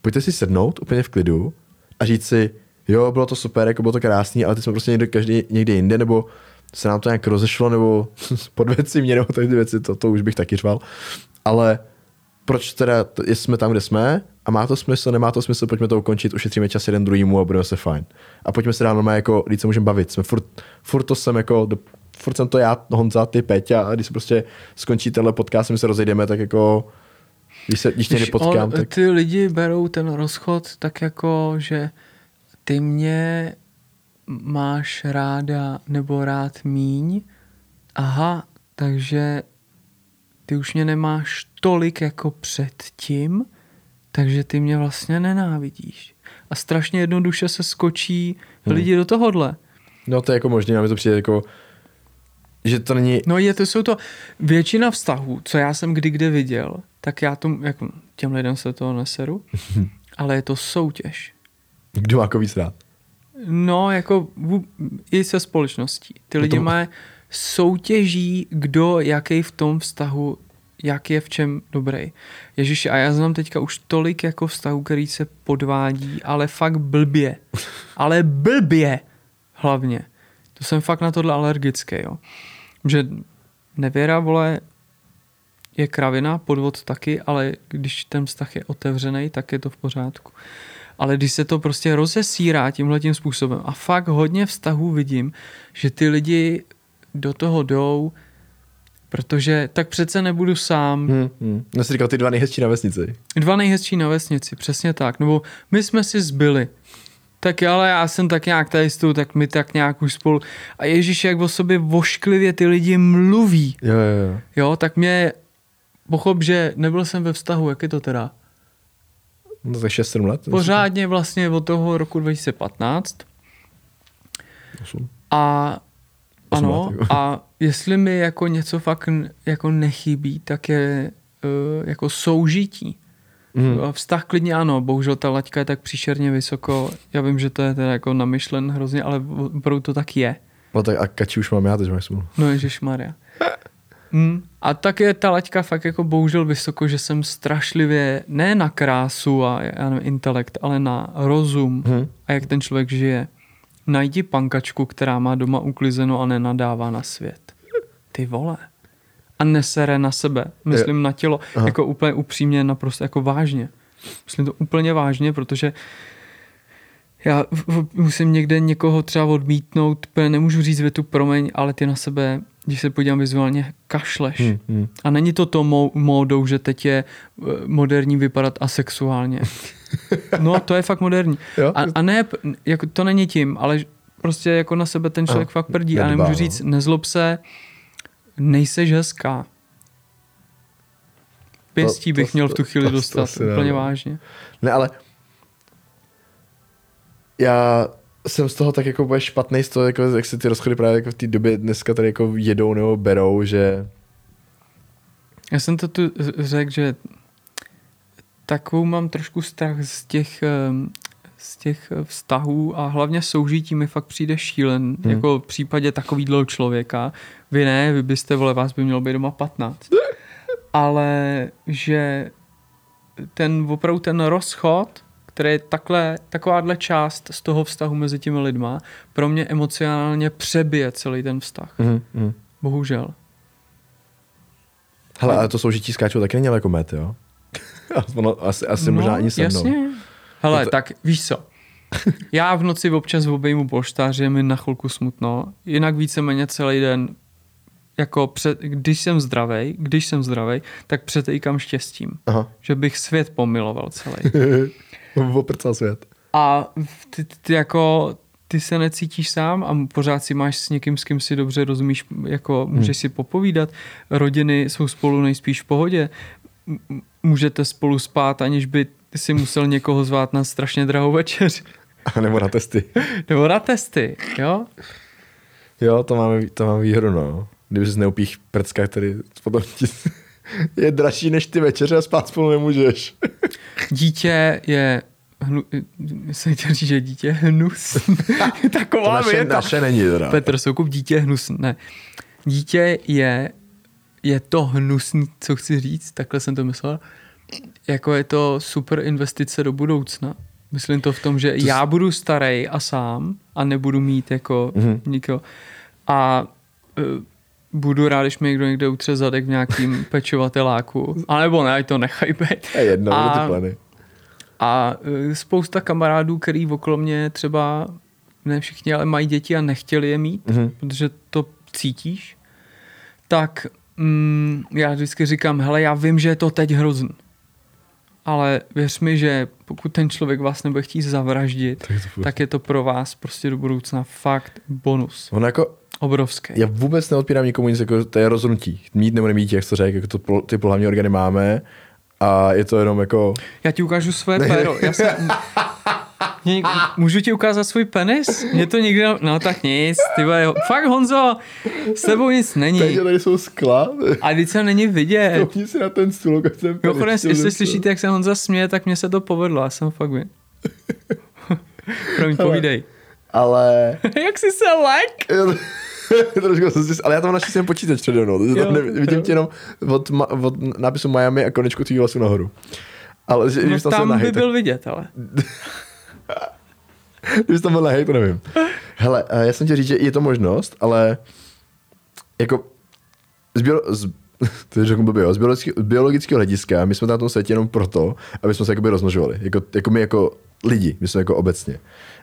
pojďte si sednout úplně v klidu a říct si, jo, bylo to super, jako bylo to krásný, ale teď jsme prostě někde, každý někde jinde, nebo se nám to nějak rozešlo, nebo pod věci mě, nebo tady ty věci, to, to už bych taky řval. Ale proč teda, jsme tam, kde jsme, a má to smysl, nemá to smysl, pojďme to ukončit, ušetříme čas jeden druhýmu a budeme se fajn. A pojďme se dál normálně jako, když se můžeme bavit. Jsme furt, furt to jsem jako, do, furt jsem to já, Honza, ty Peťa, a když se prostě skončí tenhle podcast, my se rozejdeme, tak jako, když, se, když tě Když nepotkám, on, tak... ty lidi berou ten rozchod tak jako, že ty mě máš ráda nebo rád míň, aha, takže ty už mě nemáš tolik jako předtím, takže ty mě vlastně nenávidíš. A strašně jednoduše se skočí Hmm. lidi do tohohle. No to je jako možný, a mi to přijde jako, že to není, No je to, jsou to většina vztahů, co já jsem kdy kde viděl, tak já tomu, jako těm lidem se toho neseru, ale je to soutěž. kdo má jako víc rád. No, jako i se společností. Ty No lidi to- mají soutěží, kdo jaký v tom vztahu, jak je v čem dobrý. Ježiši, a já znám teďka už tolik jako vztahů, který se podvádí, ale fakt blbě. Ale blbě hlavně. To jsem fakt na tohle alergický, jo. Že nevěra, vole, je kravina, podvod taky, ale když ten vztah je otevřený, tak je to v pořádku. Ale když se to prostě rozesírá tímhle tím způsobem a fakt hodně vztahů vidím, že ty lidi do toho jdou, protože tak přece nebudu sám. Hmm, hmm. Já si říkal ty dva nejhezčí na vesnici. Dva nejhezčí na vesnici, přesně tak. Nebo my jsme si zbyli. Tak ale já jsem tak nějak tady s tou, tak my tak nějak už spolu. A Ježíš, jak o sobě vošklivě ty lidi mluví. Jo, jo, jo. Jo, tak mě pochop, že nebyl jsem ve vztahu, jak je to teda? No tak 6-7 let. Pořádně vlastně od toho roku 2015. Osm. A Osm ano, let, a jestli mi jako něco fakt jako nechybí, tak je uh, jako soužití. A Vztah klidně ano, bohužel ta laťka je tak příšerně vysoko. Já vím, že to je teda jako namyšlen hrozně, ale opravdu to tak je. No tak a kači už mám já, teď máš smůlu. No Maria. Hmm. A tak je ta laťka fakt jako bohužel vysoko, že jsem strašlivě, ne na krásu a já nevím, intelekt, ale na rozum Mhm. a jak ten člověk žije. Najdi pankačku, která má doma uklizeno a nenadává na svět. Ty vole. A nesere na sebe. Myslím na tělo. Aha. Jako úplně upřímně, naprosto jako vážně. Myslím to úplně vážně, protože já musím někde někoho třeba odmítnout, nemůžu říct větu promiň, ale ty na sebe, když se podívám vizuálně, kašleš. Hmm, hmm. A není to to módou, že teď je eh, moderní vypadat asexuálně. No, to je fakt moderní. Jo? A, a ne, jako to není tím, ale prostě jako na sebe ten člověk Aha, fakt prdí. A nedbá, nemůžu no. říct, nezlob se, nejseš hezká. Pěstí To- bych to- měl v tu to- chvíli to- to dostat, ne, úplně no. vážně. Ne, ale já jsem z toho tak jako úplně špatný z toho, jako, jak se ty rozchody právě jako v té době dneska tady jako jedou nebo berou, že Já jsem to tu řekl, že takovou mám trošku strach z těch, z těch vztahů a hlavně soužití mi fakt přijde šílen. Hmm. Hmm. Jako v případě takovýhle člověka. Vy ne, vy byste, vole, vás by mělo být doma 15. Ale že ten opravdu ten rozchod, který je takhle, takováhle část z toho vztahu mezi těmi lidma, pro mě emocionálně přebije celý ten vztah. mm, mm. Bohužel. Hele, ale to soužití s Káčou taky není jako met, jo? Ono, asi, asi no, možná ani se mnou. Jasně. Hele, No to- tak víš co. Já v noci občas obejmu polštář, je mi na chvilku smutno, jinak víceméně celý den jako před, když jsem zdravej, když jsem zdravej, tak přetejkám štěstím. Aha. Že bych svět pomiloval celý. Oprcal svět. A ty, ty, ty jako ty se necítíš sám a pořád si máš s někým, s kým si dobře rozumíš, jako můžeš hmm. si popovídat. Rodiny jsou spolu nejspíš v pohodě. Můžete spolu spát, aniž by si musel někoho zvát na strašně drahou večeř. A nebo na testy. Nebo na testy, jo? Jo, to máme, to máme výhodu, no. Kdyby jsi neupích prcka, který potom ti je dražší než ty večeře a spát spolu nemůžeš. Dítě je hnu, jsem chtěl říct, že dítě je hnus. To Taková naše, věta. naše není teda. Petr Soukup, dítě je hnus. Ne. Dítě je, je to hnusný, co chci říct, takhle jsem to myslel. Jako je to super investice do budoucna. Myslím to v tom, že to já budu starý a sám a nebudu mít jako Mhm. mm-hmm. nikoho. A uh, budu rád, když mi někdo někde utře zadek v nějakým pečovateláku. A nebo ne, ať to nechaj být. Je jedno, A- a... ty plany. A e, spousta kamarádů, který okolo mě třeba, ne všichni, ale mají děti a nechtěli je mít, Mhm. mm-hmm. protože to cítíš, tak mm, já vždycky říkám, hele, já vím, že je to teď hrozný. Ale věř mi, že pokud ten člověk vás nebude chtít zavraždit, Tak je to tak je to pro vás prostě do budoucna fakt bonus. Ono jako, Obrovský. já vůbec neodpírám nikomu nic, jako to je rozhodnutí. Mít nebo nemít, jak to řekl, jako to, ty pohlavní orgány máme a je to jenom jako, Já ti ukážu své péro. Já jsem... Mě, můžu ti ukázat svůj penis? Mě to nikdy... No tak nic, ty vole, Fakt Honzo, s tebou nic není. takže tady jsou skla, A když se není vidět. Koukni si na ten stůl, jak jsem Mimochodem, jestli slyšíte, jak se Honza směje, tak mně se to povedlo, já jsem fakt vin. Promiň, povídej. Ale... jak jsi se lek? Trošku jsem si, ale já tam našel jsem počítač přede mnou, takže Jo, tam ne, vidím jo. tě jenom od, od nápisu Miami a konečku tvých vlasů nahoru. Ale že, No, když tam, tam by nahej, byl vidět, ale. Když tam byl to nevím. Hele, eh, já jsem chtěl říct, že je to možnost, ale jako z, bio, z, to řeknu blbě, z, biologický, z biologického hlediska, my jsme na tom světě jenom proto, aby jsme se jakoby rozmnožovali. Jako, jako my jako lidi, my jsme jako obecně.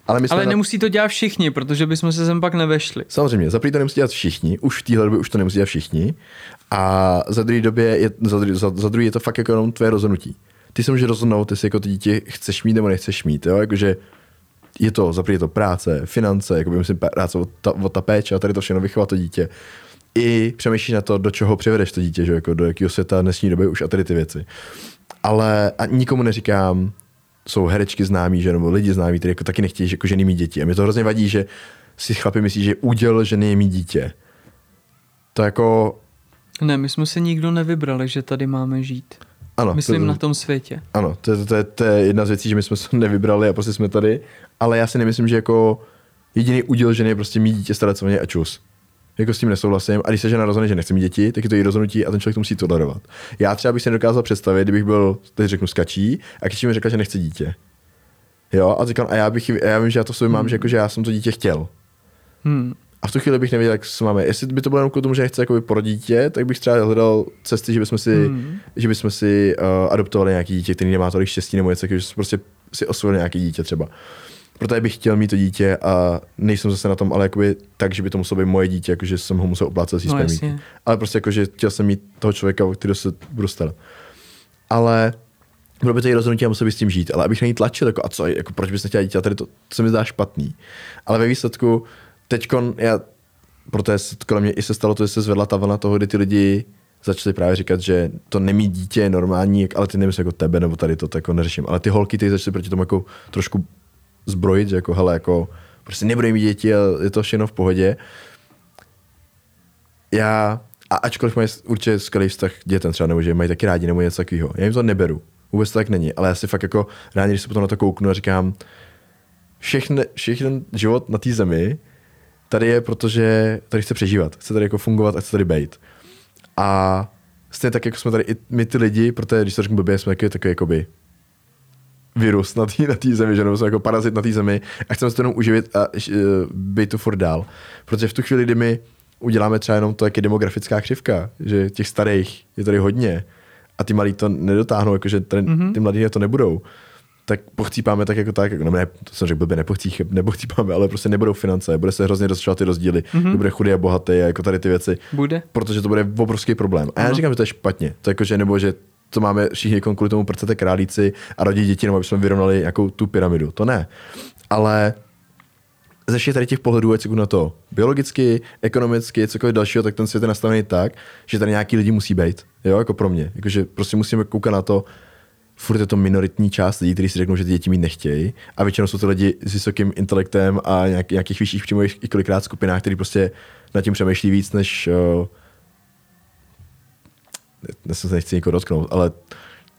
Ale, my jsme Ale na, nemusí to dělat všichni, protože bychom se sem pak nevešli. Samozřejmě, za to nemusí dělat všichni, už v téhle době už to nemusí dělat všichni. A za druhé době je, za, druhý, za, za druhý je to fakt jako jenom tvoje rozhodnutí. Ty se můžeš rozhodnout, jestli jako to dítě chceš mít nebo nechceš mít, jo? Jakože je to, za je to práce, finance, jako myslím práce o ta, o ta péče a tady to všechno vychovat to dítě. I přemýšlíš na to, do čeho přivedeš to dítě, že? Jako do jakého světa dnešní doby už a tady ty věci. Ale a nikomu neříkám, jsou herečky známí, že nebo lidi známí, kteří jako taky nechtějí jako ženy mít děti. A mě to hrozně vadí, že si chlapi myslí, že úděl ženy je mít dítě. To jako, Ne, my jsme se nikdo nevybrali, že tady máme žít. ano. Myslím to, na tom světě. Ano, to, je- to, je, to je jedna z věcí, že my jsme se nevybrali a prostě jsme tady, ale já si nemyslím, že jako jediný úděl ženy je prostě mít dítě, starat se o ně a čus. Jako s tím nesouhlasím. A když se žena rozhodne, že nechce mít děti, tak je to její rozhodnutí a ten člověk to musí tolerovat. Já třeba bych si nedokázal představit, kdybych byl, teď řeknu, skačí a když mi řekla, že nechce dítě. Jo, a říkám, a já bych, a já vím, že já to v sobě mám, že, jako, že já jsem to dítě chtěl. Hmm. A v tu chvíli bych nevěděl, jak se máme. Jestli by to bylo jenom kvůli tomu, že nechce jakoby porodit dítě, tak bych třeba hledal cesty, že bychom si, Hmm. že bychom si uh, adoptovali nějaký dítě, který nemá tolik štěstí nebo něco, že prostě si osvojili nějaký dítě třeba. Protože bych chtěl mít to dítě a nejsem zase na tom, ale jakoby tak, že by to muselo být moje dítě, jakože jsem ho musel oplácet z No jasně. Ale prostě jakože chtěl jsem mít toho člověka, o kterého se budu starat. Ale bylo by to i rozhodnutí a musel bych s tím žít, ale abych na ní tlačil, jako, a co, jako, proč bys nechtěl dítě, a tady to, se mi zdá špatný. Ale ve výsledku, teďkon, já, proto se kolem mě i se stalo to, že se zvedla ta vlna toho, kdy ty lidi začali právě říkat, že to nemít dítě je normální, ale ty nemyslím jako tebe, nebo tady to, to jako neřeším. Ale ty holky, ty začaly proti tomu jako trošku zbrojit, že jako hele, jako prostě nebude mít děti a je to všechno v pohodě. Já, a ačkoliv mají určitě skvělý vztah dětem třeba, nebo že mají taky rádi, nebo něco takového, já jim to neberu. Vůbec to tak není, ale já si fakt jako rád, když se potom na to kouknu a říkám, všechny, všechny život na té zemi tady je, protože tady chce přežívat, chce tady jako fungovat a chce tady být. A stejně tak, jako jsme tady i my ty lidi, protože když to řeknu blbě, jsme taky takový jakoby virus na té na tý zemi, že jsme jako parazit na té zemi a chceme se to jenom uživit a uh, být tu furt dál. Protože v tu chvíli, kdy my uděláme třeba jenom to, jak je demografická křivka, že těch starých je tady hodně a ty malí to nedotáhnou, jakože tady, mm-hmm. ty mladí to nebudou, tak pochcípáme tak jako tak, jako, no ne, to jsem řekl blbě, nepochcích, nepochcípáme, ale prostě nebudou finance, bude se hrozně rozšiřovat ty rozdíly, mm-hmm. bude chudý a bohatý a jako tady ty věci. Bude. Protože to bude obrovský problém. A já Ano. říkám, že to je špatně. To jako, že nebo že to máme všichni jako kvůli tomu prcete králíci a rodí děti, nebo aby jsme vyrovnali jako tu pyramidu. To ne. Ale ze všech tady těch pohledů, ať na to biologicky, ekonomicky, cokoliv dalšího, tak ten svět je nastavený tak, že tady nějaký lidi musí být. Jo, jako pro mě. Jakože prostě musíme koukat na to, furt je to minoritní část lidí, kteří si řeknou, že ty děti mít nechtějí. A většinou jsou to lidi s vysokým intelektem a nějak, nějakých vyšších příjmových i kolikrát skupinách, který prostě nad tím přemýšlí víc, než uh, ne, se nechci někoho dotknout, ale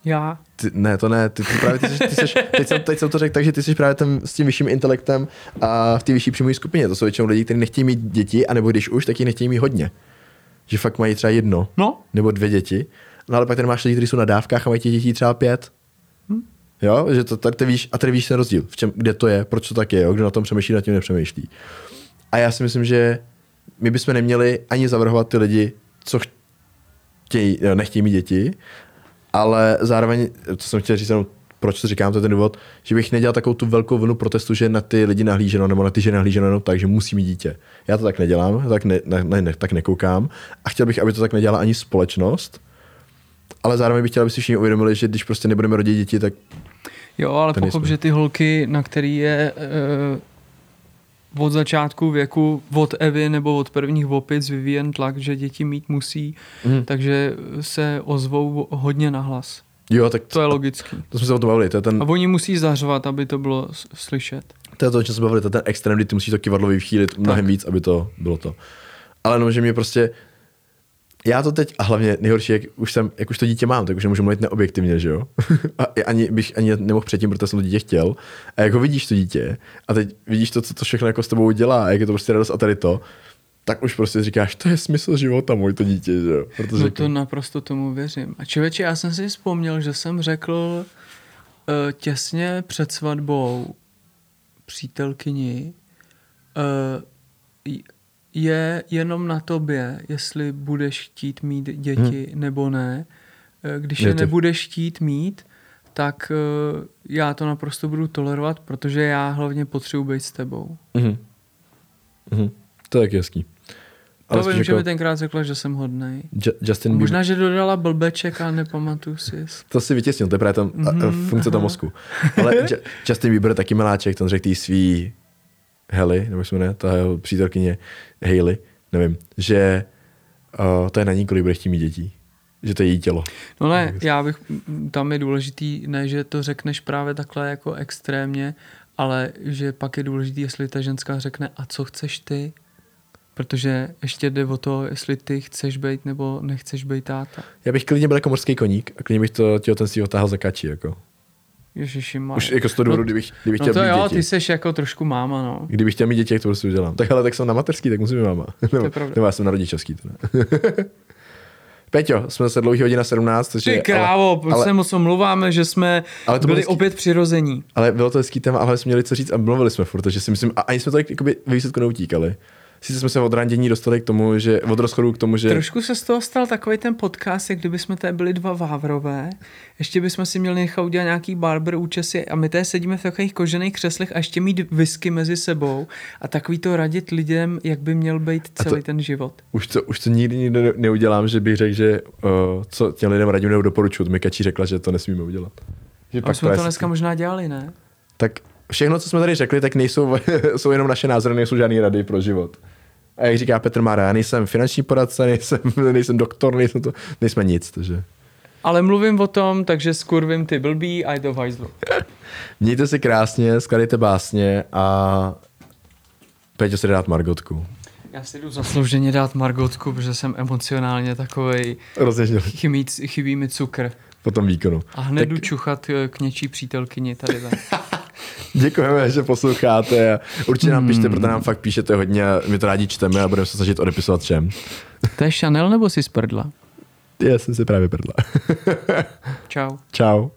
Já. ty, ne, to ne, ty, ty právě, ty, jsi, ty jsi, teď, jsem, teď jsem to řekl tak, že ty jsi právě ten, s tím vyšším intelektem a v té vyšší příjmové skupině. To jsou většinou lidi, kteří nechtějí mít děti, anebo když už, tak ji nechtějí mít hodně. Že fakt mají třeba jedno No, nebo dvě děti. No ale pak tady máš lidi, kteří jsou na dávkách a mají těch dětí třeba pět. Hm. Jo, že to tady ty víš, a tady víš ten rozdíl, v čem, kde to je, proč to tak je, jo? kdo na tom přemýšlí, nad tím nepřemýšlí. A já si myslím, že my bychom neměli ani zavrhovat ty lidi, co chtějí, jo, nechtějí mít děti, ale zároveň, to jsem chtěl říct jenom, proč to říkám, to je ten důvod, že bych nedělal takovou tu velkou vlnu protestu, že na ty lidi nahlíženo, nebo na ty ženy nahlíženo jenom tak, že musí mít dítě. Já to tak nedělám, tak, ne, ne, ne, tak nekoukám a chtěl bych, aby to tak nedělala ani společnost, ale zároveň bych chtěl, aby si všichni uvědomili, že když prostě nebudeme rodit děti, tak jo, ale pochop, že ty holky, na který je uh, od začátku věku, od Evy nebo od prvních opic vyvíjen tlak, že děti mít musí, Mhm. takže se ozvou hodně nahlas. jo, tak To je logický. to jsme se o tom bavili, to je ten, A oni musí zařvat, aby to bylo slyšet. To je to, o čem jsme bavili, to je ten extrém, kdy ty musíš to kivadlo vychýlit mnohem víc, aby to bylo to. Ale no, že mě prostě, já to teď, a hlavně nejhorší, jak už, jsem, jak už to dítě mám, tak už nemůžu mluvit neobjektivně, že jo? A ani bych ani nemohl předtím, protože jsem to dítě chtěl. A jak ho vidíš, to dítě, a teď vidíš to, co to všechno jako s tebou dělá, jak je to prostě radost a tady to, tak už prostě říkáš, to je smysl života, můj to dítě, že jo? Protože No to naprosto tomu věřím. A člověče, já jsem si vzpomněl, že jsem řekl uh, těsně před svatbou přítelkyni, uh, je jenom na tobě, jestli budeš chtít mít děti hmm. nebo ne. Eh, Když je Je to- nebudeš chtít mít, tak uh, já to naprosto budu tolerovat, protože já hlavně potřebuji být s tebou. Mhm. Mhm. To je hezký. To spíš vím, že jako mi tenkrát řekla, že jsem hodnej. Ju- Justin Bieber, Možná, že dodala blbeček a nepamatuju si. To si vytěsnil, to je právě tam mm-hmm, Mhm, funkce toho mozku. Ale Ju- Justin Bieber taky miláček, ten řekl tý svý Heli, nebo jak se jmenuje, ta jeho přítelkyně Hailey, nevím, že uh, to je na ní, kolik bude chtít mít dětí. Že to je její tělo. No ne, já bych, tam je důležitý, ne, že to řekneš právě takhle jako extrémně, ale že pak je důležitý, jestli ta ženská řekne, a co chceš ty? Protože ještě jde o to, jestli ty chceš být nebo nechceš být táta. Já bych klidně byl jako morský koník a klidně bych to těhotenství otáhl za kači. Jako. Ježiši má. Už jako z toho důvodu, no, kdybych, kdybych no chtěl to mít jo, děti. ty seš jako trošku máma, no. Kdybych chtěl mít děti, jak to prostě udělám. Tak ale tak jsem na mateřský, tak musím mít máma. nebo, pravda. nebo já jsem na rodičovský. Teda. Peťo, jsme se dlouhý hodina 17, což Ty je, krávo, ale, ale, se moc omluváme, že jsme Ale to byli hezký. opět přirození. ale, bylo to hezký téma, ale jsme měli co říct a mluvili jsme furt, takže si myslím, a ani jsme to jakoby ve výsledku neutíkali. Sice jsme se od randění dostali k tomu, že od rozchodu k tomu, že Trošku se z toho stal takový ten podcast, jak kdyby jsme tady byli dva vávrové. Ještě bychom si měli nechat udělat nějaký barber účesy a my tady sedíme v takových kožených křeslech a ještě mít whisky mezi sebou a takový to radit lidem, jak by měl být A to- celý ten život. už to, už to nikdy, nikdy ne- neudělám, že bych řekl, že uh, co těm lidem radím nebo doporučuju. Mikačí řekla, že to nesmíme udělat. Že A jsme to dneska možná dělali, ne? Tak všechno, co jsme tady řekli, tak nejsou, jsou jenom naše názory, nejsou žádné rady pro život. A jak říká Petr Mára, já nejsem finanční poradce, nejsem, nejsem doktor, nejsem to, nejsme nic, takže Ale mluvím o tom, takže skurvím ty blbý a je to v hajzlu. mějte se krásně, skladejte básně a Peťo si dát Margotku. Já si jdu zaslouženě dát Margotku, protože jsem emocionálně takovej, Rozněžil chybí, chybí mi cukr. po tom výkonu. A hned Tak- jdu čuchat eh, k něčí přítelkyni tady. Děkujeme, že posloucháte a určitě nám pište, protože nám fakt píšete hodně a my to rádi čteme a budeme se snažit odepisovat všem. To je Chanel nebo si sprdla? Já jsem si právě prdla. Čau. Čau.